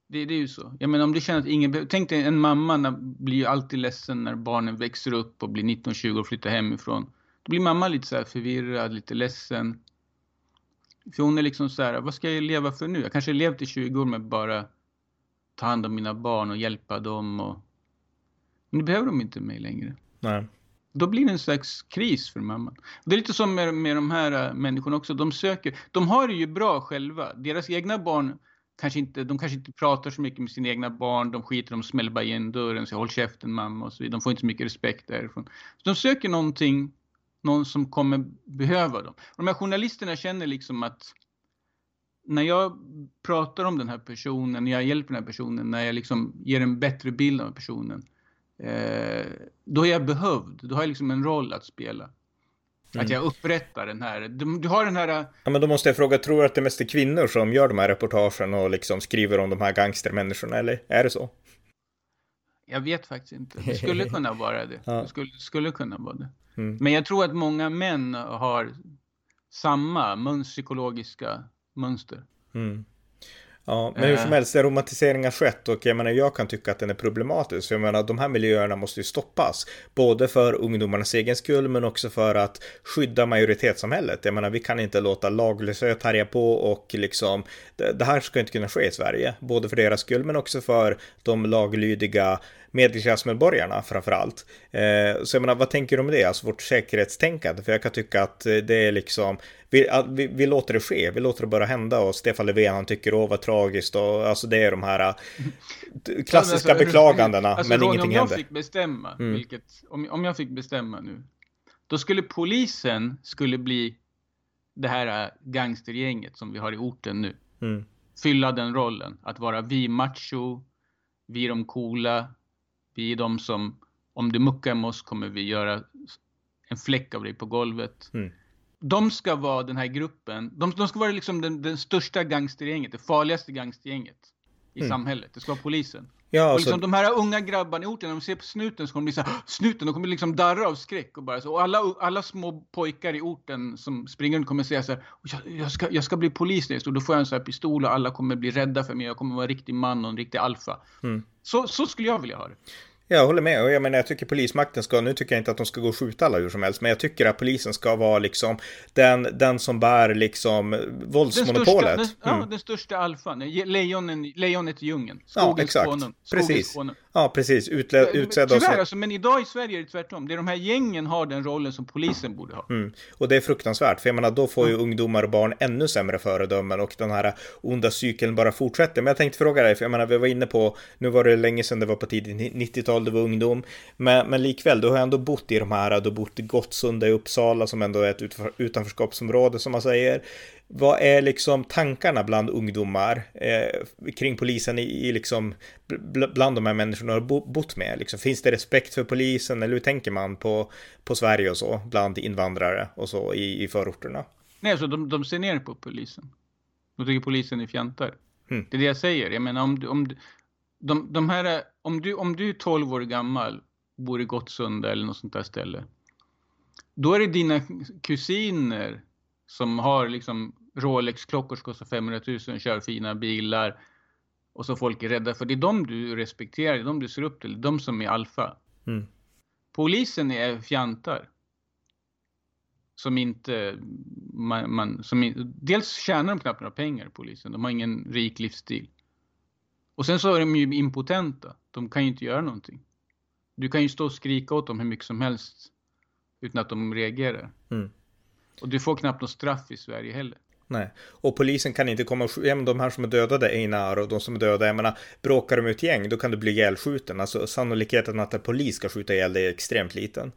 Det, det, är ju så. Jag menar om du känner att ingen. Tänk dig en mamma när, blir ju alltid ledsen när barnen växer upp och blir 19-20 och flyttar hemifrån. Då blir mamma lite så förvirrad, lite ledsen. För hon är liksom så här, vad ska jag leva för nu? Jag kanske har levt i 20 år med bara ta hand om mina barn och hjälpa dem. Och... Men nu behöver de inte mig längre. Nej. Då blir det en slags kris för mamman. Det är lite som med, med de här äh, människorna också. De söker, de har det ju bra själva. Deras egna barn kanske inte, de kanske inte pratar så mycket med sina egna barn. De skiter, de smäller bara igen dörren, säger håll käften mamma och så vidare. De får inte så mycket respekt därifrån. Så de söker någonting, någon som kommer behöva dem. Och de här journalisterna känner liksom att när jag pratar om den här personen, när jag hjälper den här personen, när jag liksom ger en bättre bild av personen, eh, då är jag behövd. Då har jag liksom en roll att spela. Mm. Att jag upprättar den här. Du, du, har den här... Ja, men då måste jag fråga, tror du att det mest är kvinnor som gör de här reportagen och liksom skriver om de här gangstermänniskorna, eller är det så? Jag vet faktiskt inte. Det skulle kunna vara det. Ja. Det skulle, skulle kunna vara det. Mm. Men jag tror att många män har samma psykologiska mönster. Mm. Ja, men hur som eh. helst, en romantisering har skett och jag menar, jag kan tycka att den är problematisk. För jag menar, de här miljöerna måste ju stoppas. Både för ungdomarnas egen skull, men också för att skydda majoritetssamhället. Jag menar, vi kan inte låta laglöshet härja på och liksom, det, det här ska inte kunna ske i Sverige. Både för deras skull, men också för de laglydiga medelklassmedborgarna framför allt. Eh, så jag menar, vad tänker du om det? Alltså vårt säkerhetstänkande? För jag kan tycka att det är liksom, vi, vi, vi låter det ske, vi låter det bara hända och Stefan Löfven han tycker åh vad tragiskt och alltså det är de här äh, klassiska alltså, beklagandena alltså, men ingenting händer. Om jag fick bestämma, mm. vilket, om, om jag fick bestämma nu, då skulle polisen skulle bli det här gangstergänget som vi har i orten nu. Mm. Fylla den rollen, att vara vi macho, vi de coola, vi är de som, om du muckar med oss kommer vi göra en fläck av dig på golvet. Mm. De ska vara den här gruppen, de, de ska vara liksom den, den största gangstergänget, det farligaste gangstergänget i mm. samhället. Det ska vara polisen. Ja, och liksom så... de här unga grabbarna i orten, när de ser på snuten så kommer de bli så här, snuten, de kommer liksom darra av skräck och bara så. Och alla, alla små pojkar i orten som springer runt kommer säga så här, jag, jag, ska, jag ska bli polis när jag då får jag en sån här pistol och alla kommer bli rädda för mig, jag kommer vara en riktig man och en riktig alfa. Mm. Så, så skulle jag vilja ha det. Jag håller med och jag menar jag tycker polismakten ska, nu tycker jag inte att de ska gå och skjuta alla hur som helst, men jag tycker att polisen ska vara liksom den, den som bär liksom våldsmonopolet. Den största, den, mm. Ja, den största alfan, lejonen, lejonet i djungeln, skogens ja, exakt. konung. Precis. Ja, precis. Utled, utsedda Tyvärr, alltså, men idag i Sverige är det tvärtom. Det är de här gängen har den rollen som polisen borde ha. Mm. Och det är fruktansvärt, för jag menar, då får ju mm. ungdomar och barn ännu sämre föredömen och den här onda cykeln bara fortsätter. Men jag tänkte fråga dig, för jag menar, vi var inne på, nu var det länge sedan det var på tidigt 90-tal, det var ungdom, men, men likväl, du har ändå bott i de här, du har bott i Gottsunda i Uppsala som ändå är ett utanförskapsområde som man säger. Vad är liksom tankarna bland ungdomar eh, kring polisen i, i liksom bl bland de här människorna du har bott med? Liksom, finns det respekt för polisen eller hur tänker man på, på Sverige och så bland invandrare och så i, i förorterna? Nej, alltså de, de ser ner på polisen. De tycker polisen är fjantar. Mm. Det är det jag säger. Jag menar om, om de, de här, om du, om du är 12 år gammal, bor i Gottsunda eller något sånt där ställe. Då är det dina kusiner som har liksom Rolex-klockor som kostar 500 000, kör fina bilar och så folk är rädda för. Det är de du respekterar, det är de du ser upp till, de som är alfa. Mm. Polisen är fjantar. Som inte, man, man som, dels tjänar de knappt några pengar polisen, de har ingen rik livsstil. Och sen så är de ju impotenta, de kan ju inte göra någonting. Du kan ju stå och skrika åt dem hur mycket som helst utan att de reagerar. Mm. Och du får knappt något straff i Sverige heller. Nej, och polisen kan inte komma och ja, de här som är dödade, Einar och de som är döda, jag menar, bråkar de ut gäng, då kan du bli ihjälskjuten. Alltså sannolikheten att en polis ska skjuta ihjäl dig är extremt liten.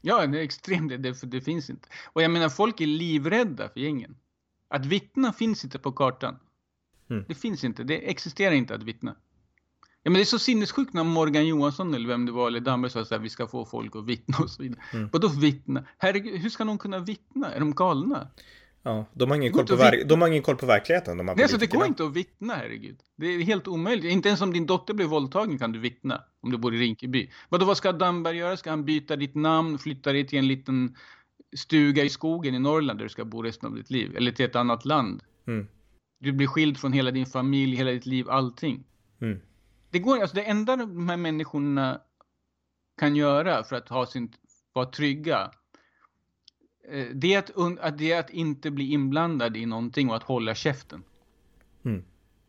Ja, det är extremt, det, det, det finns inte. Och jag menar, folk är livrädda för gängen. Att vittna finns inte på kartan. Mm. Det finns inte, det existerar inte att vittna. Ja, men det är så sinnessjukt när Morgan Johansson eller vem det var, eller Damberg sa att vi ska få folk att vittna och så vidare. Mm. Vadå vittna? Herregud, hur ska någon kunna vittna? Är de galna? Ja, de har ingen, koll på, ver- de har ingen koll på verkligheten. De här Nej, så det går inte att vittna, herregud. Det är helt omöjligt. Inte ens om din dotter blir våldtagen kan du vittna. Om du bor i Rinkeby. Vadå, vad ska Damberg göra? Ska han byta ditt namn, flytta dig till en liten stuga i skogen i Norrland där du ska bo resten av ditt liv? Eller till ett annat land? Mm. Du blir skild från hela din familj, hela ditt liv, allting. Mm det går alltså det enda de här människorna kan göra för att ha sin, vara trygga eh, det är att, att, det är att inte bli inblandad i någonting och att hålla käften. Mm.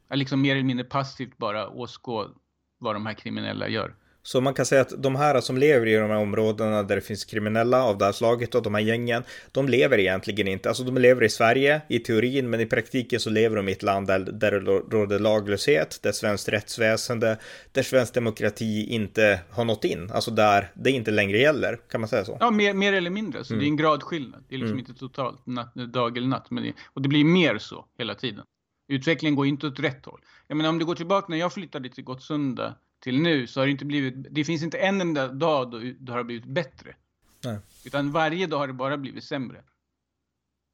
Att liksom mer eller mindre passivt bara åskå vad de här kriminella gör. Så man kan säga att de här som lever i de här områdena där det finns kriminella av det här slaget och de här gängen, de lever egentligen inte, alltså de lever i Sverige i teorin, men i praktiken så lever de i ett land där, där det råder laglöshet, där svenskt rättsväsende, där svensk demokrati inte har nått in, alltså där det inte längre gäller, kan man säga så? Ja, mer, mer eller mindre, så mm. det är en gradskillnad, det är liksom mm. inte totalt natt, dag eller natt, men det, och det blir mer så hela tiden. Utvecklingen går inte åt rätt håll. Jag menar om du går tillbaka när jag flyttade till Gottsunda till nu så har det inte blivit, det finns inte en enda dag då det har blivit bättre. Nej. Utan varje dag har det bara blivit sämre.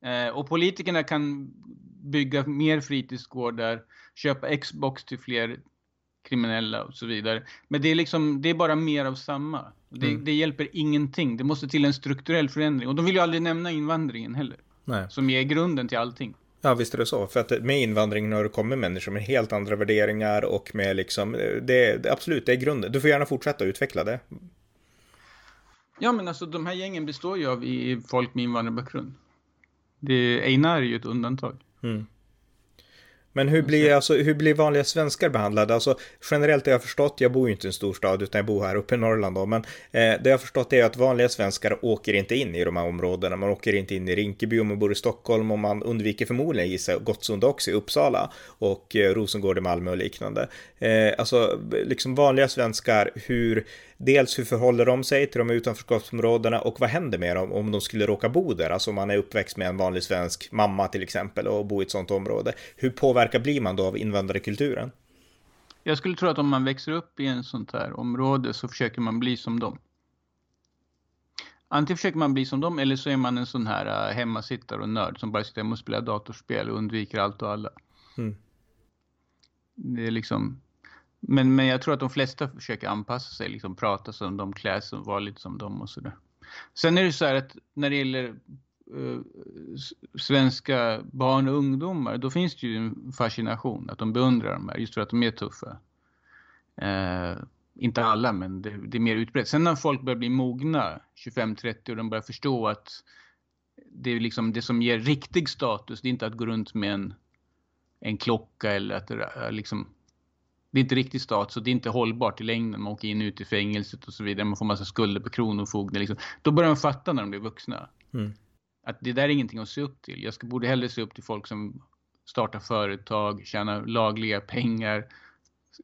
Eh, och politikerna kan bygga mer fritidsgårdar, köpa Xbox till fler kriminella och så vidare. Men det är liksom, det är bara mer av samma. Det, mm. det hjälper ingenting. Det måste till en strukturell förändring. Och de vill ju aldrig nämna invandringen heller. Nej. Som är grunden till allting. Ja, visst är det så. För att med invandringen har det kommit människor med helt andra värderingar och med liksom, det, det, absolut, det är grunden. Du får gärna fortsätta utveckla det. Ja, men alltså de här gängen består ju av i folk med invandrarbakgrund. Det, Einar är ju ett undantag. Mm. Men hur blir, alltså, hur blir vanliga svenskar behandlade? Alltså, generellt har jag förstått, jag bor ju inte i en storstad utan jag bor här uppe i Norrland då, men eh, det jag har förstått är att vanliga svenskar åker inte in i de här områdena. Man åker inte in i Rinkeby om man bor i Stockholm och man undviker förmodligen gissa Gottsunda också i Uppsala och eh, Rosengård i Malmö och liknande. Eh, alltså, liksom vanliga svenskar, hur dels hur förhåller de sig till de utanförskapsområdena och vad händer med dem om de skulle råka bo där? Alltså om man är uppväxt med en vanlig svensk mamma till exempel och bor i ett sådant område. Hur påverkar blir man då av invandrarkulturen? Jag skulle tro att om man växer upp i en sånt här område så försöker man bli som dem. Antingen försöker man bli som dem eller så är man en sån här uh, hemmasittare och nörd som bara sitter hemma och spelar datorspel och undviker allt och alla. Mm. Det är liksom men, men jag tror att de flesta försöker anpassa sig, liksom prata som de, klä sig, vara lite som dem och sådär. Sen är det så här att när det gäller eh, svenska barn och ungdomar, då finns det ju en fascination att de beundrar de här, just för att de är tuffa. Eh, inte alla, men det, det, är mer utbrett. Sen när folk börjar bli mogna, 25-30, och de börjar förstå att det är liksom det som ger riktig status, det är inte att gå runt med en, en klocka eller att liksom det är inte riktigt stat så det är inte hållbart i längden. Man åker in ut i fängelset och så vidare. Man får massa skulder på kronofogden. Liksom. Då börjar de fatta när de blir vuxna. Mm. Att det där är ingenting att se upp till. Jag ska, borde hellre se upp till folk som startar företag, tjänar lagliga pengar,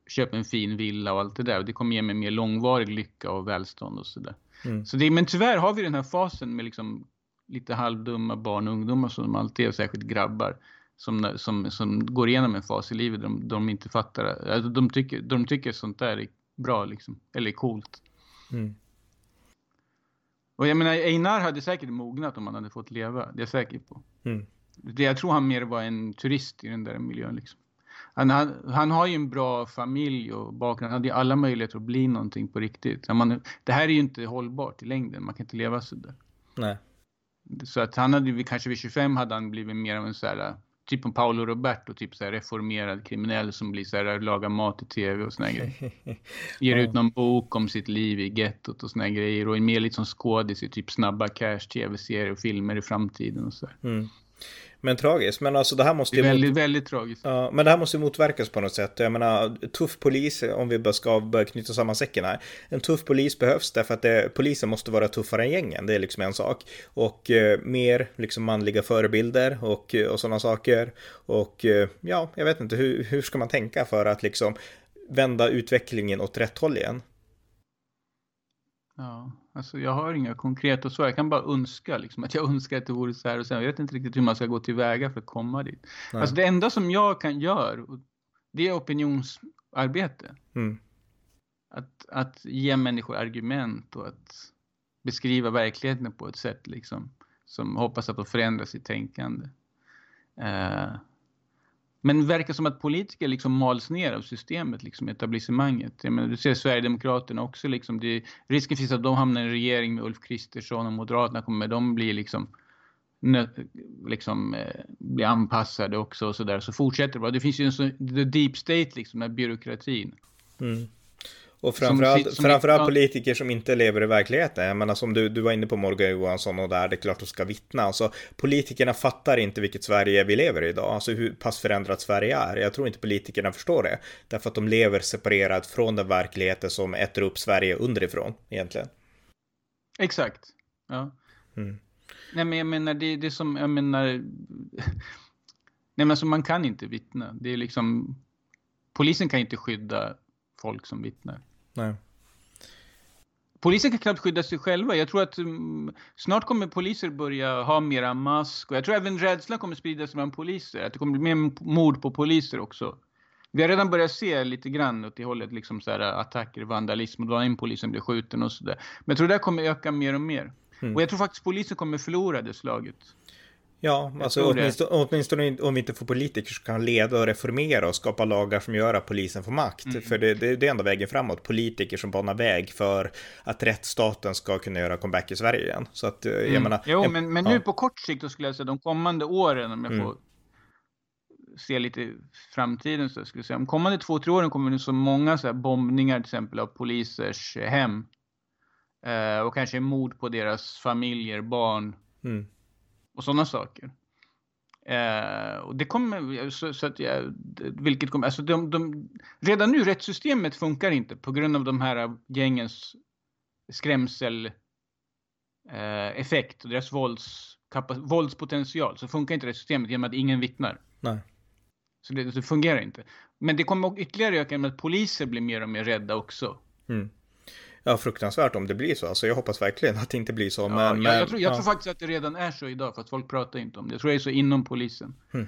köper en fin villa och allt det där. Och det kommer ge mig mer långvarig lycka och välstånd och sådär. Mm. Så det, men tyvärr har vi den här fasen med liksom lite halvdumma barn och ungdomar som alltid är, särskilt grabbar som, som, som går igenom en fas i livet de, de inte fattar. Alltså de, tycker, de tycker sånt där är bra liksom, eller coolt. Mm. Och jag menar, Einar hade säkert mognat om han hade fått leva, det är jag säker på. Mm. Jag tror han mer var en turist i den där miljön liksom. Han, han, han, har ju en bra familj och bakgrund. Han hade ju alla möjligheter att bli någonting på riktigt. Man, det här är ju inte hållbart i längden. Man kan inte leva så där. Nej. Så att han hade kanske vid 25 hade han blivit mer av en så här typ en Paolo Roberto, typ så här reformerad kriminell som blir så här, lagar mat i tv och såna grejer. Ger ut någon bok om sitt liv i gettot och såna grejer och är mer lite som skådis i typ snabba cash, tv-serier och filmer i framtiden och så. Mm. Men tragiskt. Men alltså det här måste ju... Väldigt, mot... väldigt tragiskt. Ja, men det här måste ju motverkas på något sätt. Jag menar, tuff polis, om vi bara ska börja knyta samman säcken här. En tuff polis behövs därför att det, polisen måste vara tuffare än gängen. Det är liksom en sak. Och eh, mer liksom manliga förebilder och, och sådana saker. Och eh, ja, jag vet inte, hur, hur ska man tänka för att liksom vända utvecklingen åt rätt håll igen? Ja, alltså jag har inga konkreta svar. Jag kan bara önska liksom, att jag önskar att det vore så här och sen jag vet inte riktigt hur man ska gå tillväga för att komma dit. Nej. Alltså det enda som jag kan göra, det är opinionsarbete. Mm. Att, att ge människor argument och att beskriva verkligheten på ett sätt liksom, som hoppas att de förändrar sitt tänkande. Uh, men det verkar som att politiker liksom mals ner av systemet, liksom etablissemanget. Jag menar, du ser Sverigedemokraterna också. Liksom, det, risken finns att de hamnar i en regering med Ulf Kristersson och Moderaterna kommer, de blir liksom, nö, liksom eh, blir anpassade också och sådär. Så fortsätter det bara. Det finns ju en sån, the deep state liksom, den här byråkratin. Mm. Och framförallt, som, som framförallt ja. politiker som inte lever i verkligheten. Jag menar som du, du var inne på Morgan Johansson och där, det är klart de ska vittna. Alltså politikerna fattar inte vilket Sverige vi lever i idag. Alltså hur pass förändrat Sverige är. Jag tror inte politikerna förstår det. Därför att de lever separerat från den verkligheten som äter upp Sverige underifrån egentligen. Exakt. Ja. Mm. Nej men jag menar det, det som, jag menar. Nej men alltså man kan inte vittna. Det är liksom. Polisen kan inte skydda folk som vittnar. Nej. Polisen kan knappt skydda sig själva. Jag tror att um, snart kommer poliser börja ha mera mask. Och jag tror även rädslan kommer spridas bland poliser. Att det kommer bli mer mord på poliser också. Vi har redan börjat se lite grann åt det hållet, liksom så här, attacker, vandalism och då en polisen blir skjuten och sådär. Men jag tror det kommer öka mer och mer. Mm. Och jag tror faktiskt polisen kommer förlora det slaget. Ja, alltså åtminstone, åtminstone om vi inte får politiker som kan leda och reformera och skapa lagar som gör att polisen får makt. Mm. För det, det, det är enda vägen framåt. Politiker som banar väg för att rättsstaten ska kunna göra comeback i Sverige igen. Så att, eh, jag mm. menar... Jo, men, men ja. nu på kort sikt då skulle jag säga de kommande åren, om jag mm. får se lite framtiden så skulle jag säga. De kommande två, tre åren kommer det så många så här bombningar till exempel av polisers hem. Eh, och kanske mord på deras familjer, barn. Mm och sådana saker. Eh, och det kommer, så, så att jag, vilket kommer, alltså de, de, redan nu rättssystemet funkar inte på grund av de här gängens skrämsel eh, och deras vålds, våldspotential så funkar inte rättssystemet genom att ingen vittnar. Nej. Så det, det fungerar inte. Men det kommer ytterligare öka med att poliser blir mer och mer rädda också. Mm. Ja, fruktansvärt om det blir så. Alltså, jag hoppas verkligen att det inte blir så. Ja, men, jag, jag, tror, jag ja. tror, faktiskt att det redan är så idag, för att folk pratar inte om det. Jag tror det är så inom polisen. Hmm.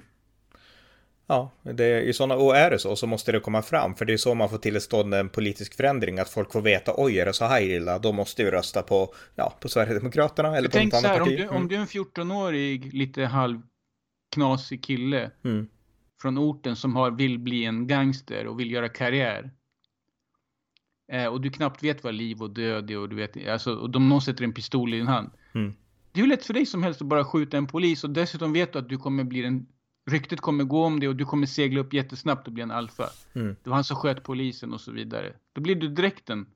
Ja, det i sådana, och är det så så måste det komma fram, för det är så man får till stånd en politisk förändring, att folk får veta, oj är det så här illa, då måste vi rösta på, ja, på Sverigedemokraterna eller på något annat parti. Om du, mm. om du är en 14-årig, lite halvknasig kille mm. från orten som har, vill bli en gangster och vill göra karriär, Eh, och du knappt vet vad liv och död är och du vet, alltså, och de, någon sätter en pistol i din hand. Mm. Det är ju lätt för dig som helst att bara skjuta en polis och dessutom vet du att du kommer bli en Ryktet kommer gå om det och du kommer segla upp jättesnabbt och bli en alfa. Mm. Det var han som sköt polisen och så vidare. Då blir du direkt en...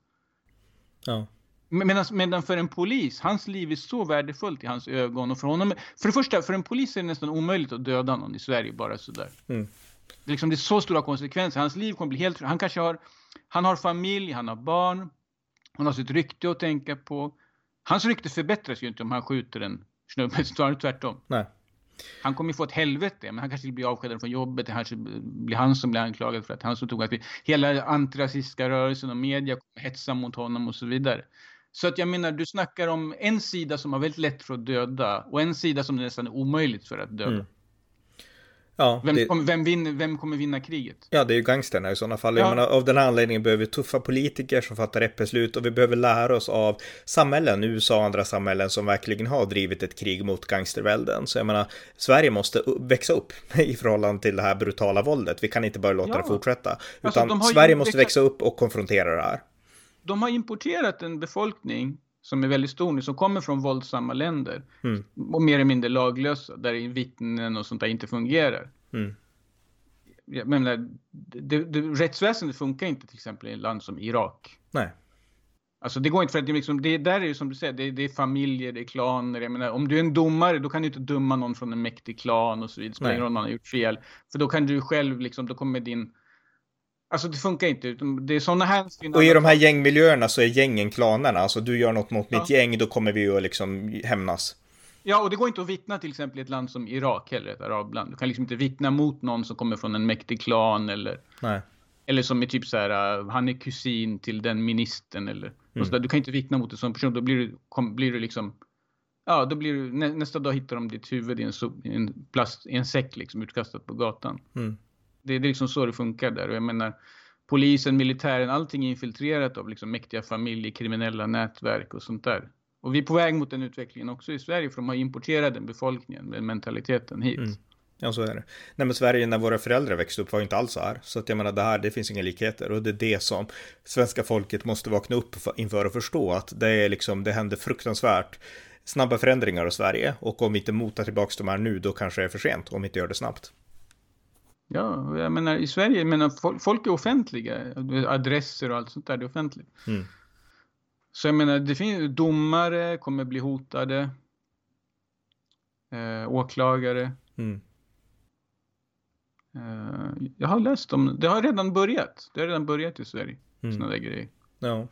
Ja. Medan, medan för en polis, hans liv är så värdefullt i hans ögon. Och för honom, för det första, för en polis är det nästan omöjligt att döda någon i Sverige bara sådär. Mm. Det, är liksom, det är så stora konsekvenser. Hans liv kommer bli helt... Han kanske har han har familj, han har barn, han har sitt rykte att tänka på. Hans rykte förbättras ju inte om han skjuter en snubbe, snarare tvärtom. Nej. Han kommer ju få ett helvete, men han kanske blir avskedad från jobbet. Det kanske blir han som blir anklagad för att han som tog att hela antirasistiska rörelsen och media kommer hetsa mot honom och så vidare. Så att jag menar, du snackar om en sida som har väldigt lätt för att döda och en sida som är nästan omöjligt för att döda. Mm. Ja, vem, det... kommer, vem, vinner, vem kommer vinna kriget? Ja, det är ju gangsterna i sådana fall. Ja. Menar, av den anledningen behöver vi tuffa politiker som fattar rätt beslut och vi behöver lära oss av samhällen, USA och andra samhällen som verkligen har drivit ett krig mot gangstervälden. Så jag menar, Sverige måste växa upp i förhållande till det här brutala våldet. Vi kan inte bara låta ja. det fortsätta. Alltså, Utan alltså, Sverige måste växa upp och konfrontera det här. De har importerat en befolkning som är väldigt stor nu, som kommer från våldsamma länder. Mm. Och mer eller mindre laglösa, där vittnen och sånt där inte fungerar. Mm. Jag menar, det, det, rättsväsendet funkar inte till exempel i ett land som Irak. Nej. Alltså det går inte för att det, liksom, det där är ju som du säger, det, det, är familjer, det är klaner. Jag menar, om du är en domare då kan du inte döma någon från en mäktig klan och så vidare. Det spelar ingen roll om man har gjort fel. För då kan du själv liksom, då kommer din Alltså det funkar inte. Det är sådana hänsyn. Och i de här gängmiljöerna så är gängen klanerna. Alltså du gör något mot ja. mitt gäng, då kommer vi ju att liksom hämnas. Ja, och det går inte att vittna till exempel i ett land som Irak heller, ett arabland. Du kan liksom inte vittna mot någon som kommer från en mäktig klan eller... Nej. Eller som är typ så här, uh, han är kusin till den ministern eller... Mm. Så där. Du kan inte vittna mot en sån person, då blir du, kom, blir du liksom... Ja, då blir du, nä, nästa dag hittar de ditt huvud i en, i en, plast, i en säck liksom utkastat på gatan. Mm. Det, det är liksom så det funkar där. Och jag menar, polisen, militären, allting är infiltrerat av liksom mäktiga familjer, kriminella nätverk och sånt där. Och vi är på väg mot den utvecklingen också i Sverige för de har importerat den befolkningen, den mentaliteten hit. Mm. Ja, så är det. Nej, men Sverige när våra föräldrar växte upp var inte alls så här. Så att jag menar, det här, det finns inga likheter. Och det är det som svenska folket måste vakna upp inför och förstå att det är liksom, det händer fruktansvärt snabba förändringar i Sverige. Och om vi inte motar tillbaka de här nu, då kanske det är för sent om vi inte gör det snabbt. Ja, jag menar i Sverige, jag menar, folk är offentliga. Adresser och allt sånt där, det är offentligt. Mm. Så jag menar, det finns domare kommer bli hotade. Eh, åklagare. Mm. Eh, jag har läst om, det har redan börjat. Det har redan börjat i Sverige. Mm. Sådana där grejer. Ja.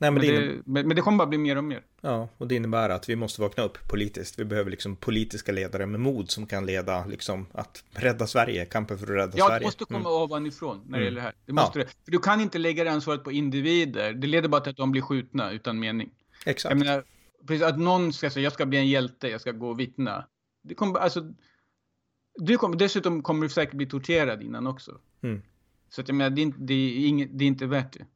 Nej, men, men, det, det, men, det kommer bara bli mer och mer. Ja, och det innebär att vi måste vakna upp politiskt. Vi behöver liksom politiska ledare med mod som kan leda liksom att rädda Sverige, kampen för att rädda ja, Sverige. Ja, det måste komma mm. ovanifrån när det gäller det här. Det måste ja. det. För du kan inte lägga det ansvaret på individer. Det leder bara till att de blir skjutna utan mening. Exakt. Jag menar, precis att någon ska säga jag ska bli en hjälte, jag ska gå och vittna. Det kommer, alltså, du kommer, dessutom kommer du säkert bli torterad innan också. Mm. Så att jag menar, det är, inte, det, är inget, det är inte värt det.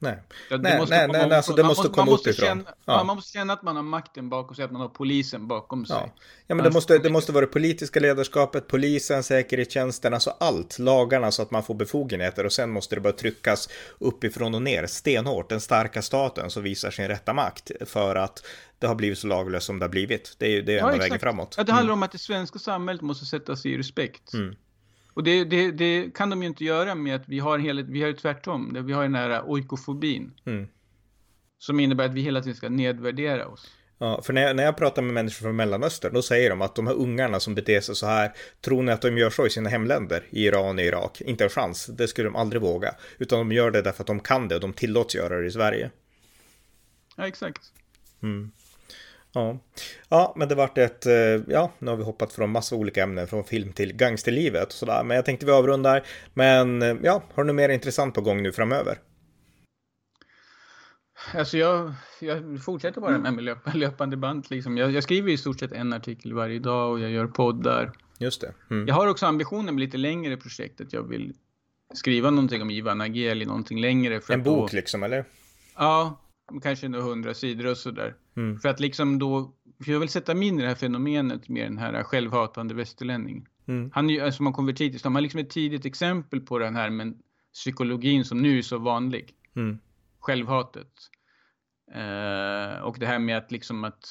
Nej, nej, nej, nej, nej, alltså det måste, komma uppifrån. Känna, ja. Man måste känna att man har makten bakom sig, att man har polisen bakom sig. Ja, ja men det måste, det måste vara det politiska ledarskapet, polisen, säkerhetstjänsten, alltså allt, lagarna så att man får befogenheter och sen måste det bara tryckas uppifrån och ner stenhårt, den starka staten som visar sin rätta makt för att det har blivit så laglöst som det har blivit. Det är, det är enda ja, vägen framåt. Ja, det handlar mm. om att det svenska samhället måste sättas i respekt. Mm. Och det, det, det, kan de ju inte göra med att vi har, hela, vi har tvärtom. Vi har den här oikofobin. Mm. Som innebär att vi hela tiden ska nedvärdera oss. Ja, för när jag, när jag pratar med människor från Mellanöstern, då säger de att de här ungarna som beter sig så här, tror ni att de gör så i sina hemländer, i Iran och Irak? Inte en chans, det skulle de aldrig våga. Utan de gör det därför att de kan det och de tillåts göra det i Sverige. Ja, exakt. Mm. Ja. ja, men det vart ett, eh, ja, nu har vi hoppat från massa olika ämnen, från film till gangsterlivet och sådär. Men jag tänkte vi avrundar. Men eh, ja, har du något mer intressant på gång nu framöver? Alltså jag, jag fortsätter bara med löp, löpande band. Liksom. Jag, jag, skriver i stort sett en artikel varje dag och jag gör poddar. Just det. Mm. Jag har också ambitionen med lite längre projektet. Jag vill skriva någonting om Ivan Ageli, någonting längre. en bok då... liksom, eller? Ja, kanske några hundra sidor och sådär. Mm. För att liksom då, för jag vill sätta mig in i det här fenomenet med den här självhatande västerlänning. Mm. Han är som har konvertit han har liksom ett tidigt exempel på den här men psykologin som nu är så vanlig. Mm. Självhatet. Uh, och det här med att liksom att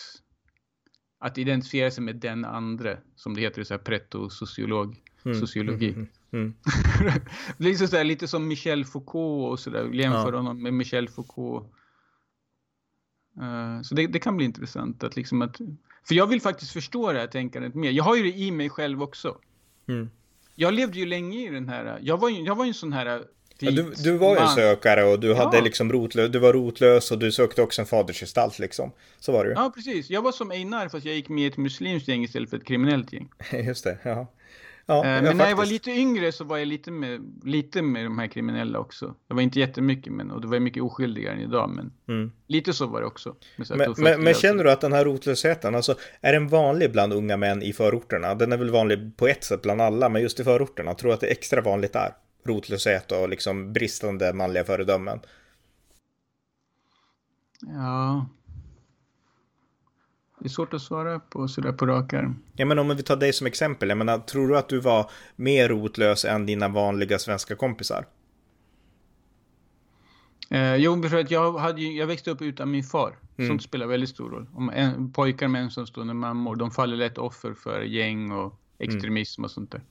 att identifiera sig med den andra, som det heter, så här pretto-sociolog, mm. sociologi. Mm. Mm. liksom så här, lite som Michel Foucault och sådär, jämför ja. honom med Michel Foucault. Uh, så det, det, kan bli intressant att liksom att, för jag vill faktiskt förstå det här tänkandet mer. Jag har ju det i mig själv också. Mm. Jag levde ju länge i den här, jag var ju, jag var ju en sån här Ja, du, du var ju en sökare och du, hade liksom rotlös, du var rotlös och du sökte också en fadersgestalt liksom. Så var det ju. Ja, precis. Jag var som Einar fast jag gick med i ett muslimskt gäng istället för ett kriminellt gäng. Just det, ja. Ja, Eh, ja, men när jag var lite yngre så var jag lite med, lite med de här kriminella också. Det var inte jättemycket, men, och det var mycket oskyldigare än idag. Men Mm. lite så var det också. Men, men, men känner du att den här rotlösheten, alltså är den vanlig bland unga män i förorterna? Den är väl vanlig på ett sätt bland alla, men just i förorterna, tror du att det är extra vanligt där? Rotlöshet och liksom bristande manliga föredömen. Ja. Det är svårt att svara på sådär på rak arm. Ja men om vi tar dig som exempel, jag menar, tror du att du var mer rotlös än dina vanliga svenska kompisar? Eh, jo, för att jag, hade, ju- jag växte upp utan min far. Mm. Sånt spelar väldigt stor roll. Om en, pojkar med ensamstående mammor, de faller lätt offer för gäng och extremism och sånt där.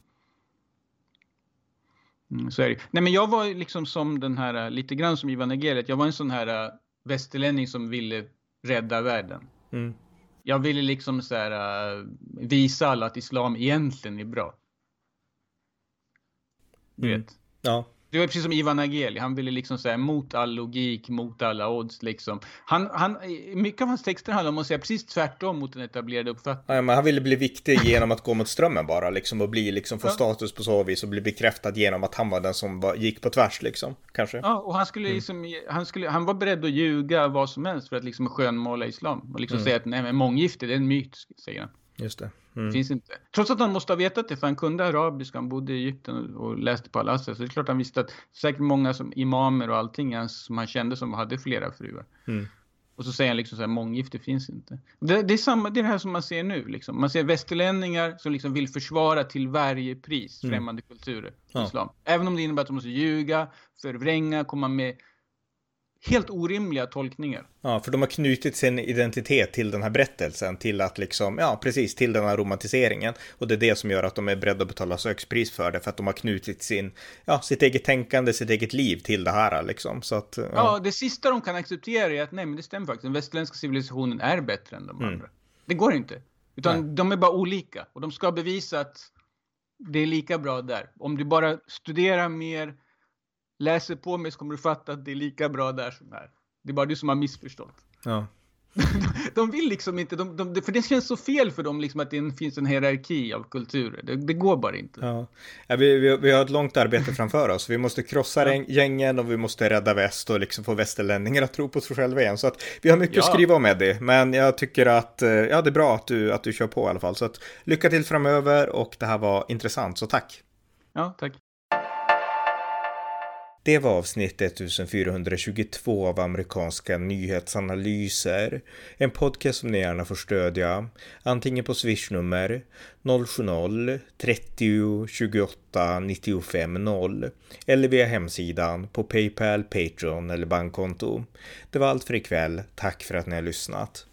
Mm, så är det. Nej, men jag var liksom som den här, eh, lite grann som Ivan Egeliet. Jag var en sån här uh, västerlänning som ville rädda världen. Mm. Jag ville liksom så här, eh, visa alla att islam egentligen är bra. Du Mm. vet. Ja. Det var precis som Ivan Ageli, han ville liksom säga mot all logik, mot alla odds liksom. Han, han, mycket av hans texter handlar om att säga precis tvärtom mot den etablerade uppfattningen. ja men han ville bli viktig genom att gå mot strömmen bara, liksom, och bli, liksom, få Ja. status på så vis och bli bekräftad genom att han var den som var, gick på tvärs, liksom, kanske. Ja, och han skulle liksom, han skulle, han var beredd att ljuga vad som helst för att liksom skönmåla islam. Och liksom säga att nej men månggifte, det är en myt, säger han. Just det. Mm. finns inte. Trots att han måste ha vetat det, för han kunde arabiska, han bodde i Egypten och, läste på Al-Azhar. Så det är klart han visste att säkert många som imamer och allting som han kände som hade flera fruar. Mm. Och så säger han liksom så här, månggifte finns inte. Det, det, är samma, det är det här som man ser nu. Liksom. Man ser västerlänningar som liksom vill försvara till varje pris Mm. främmande kulturer, Ja. islam. Även om det innebär att de måste ljuga, förvränga, komma med helt orimliga tolkningar. Ja, för de har knutit sin identitet till den här berättelsen, till att liksom, ja precis, till den här romantiseringen. Och det är det som gör att de är beredda att betala sökspris för det, för att de har knutit sin, ja, sitt eget tänkande, sitt eget liv till det här liksom. Så att, ja. Ja. det sista de kan acceptera är att nej, men det stämmer faktiskt. Den västerländska civilisationen är bättre än de Mm. andra. Det går inte. Utan de är bara olika. Och de ska bevisa att det är lika bra där. Om du bara studerar mer, läser på mer så kommer du fatta att det är lika bra där som här. Det är bara du som har missförstått. ja. De vill liksom inte, de, de, för det känns så fel för dem liksom att det finns en hierarki av kulturer. Det, det går bara inte. Ja. Ja, vi, vi, vi har ett långt arbete framför oss. Vi måste krossa ja. gängen och vi måste rädda väst och liksom få västerlänningar att tro på sig själva igen. Så att vi har mycket Ja. att skriva om Eddie. Men jag tycker att eh, ja, det är bra att du, att du kör på i alla fall. Så att lycka till framöver och det här var intressant. Så tack! Ja, tack. Det var avsnitt 1422 av amerikanska nyhetsanalyser. En podcast som ni gärna får stödja. Antingen på swishnummer 070-30 28 95 0 eller via hemsidan på Paypal, Patreon eller bankkonto. Det var allt för ikväll. Tack för att ni har lyssnat.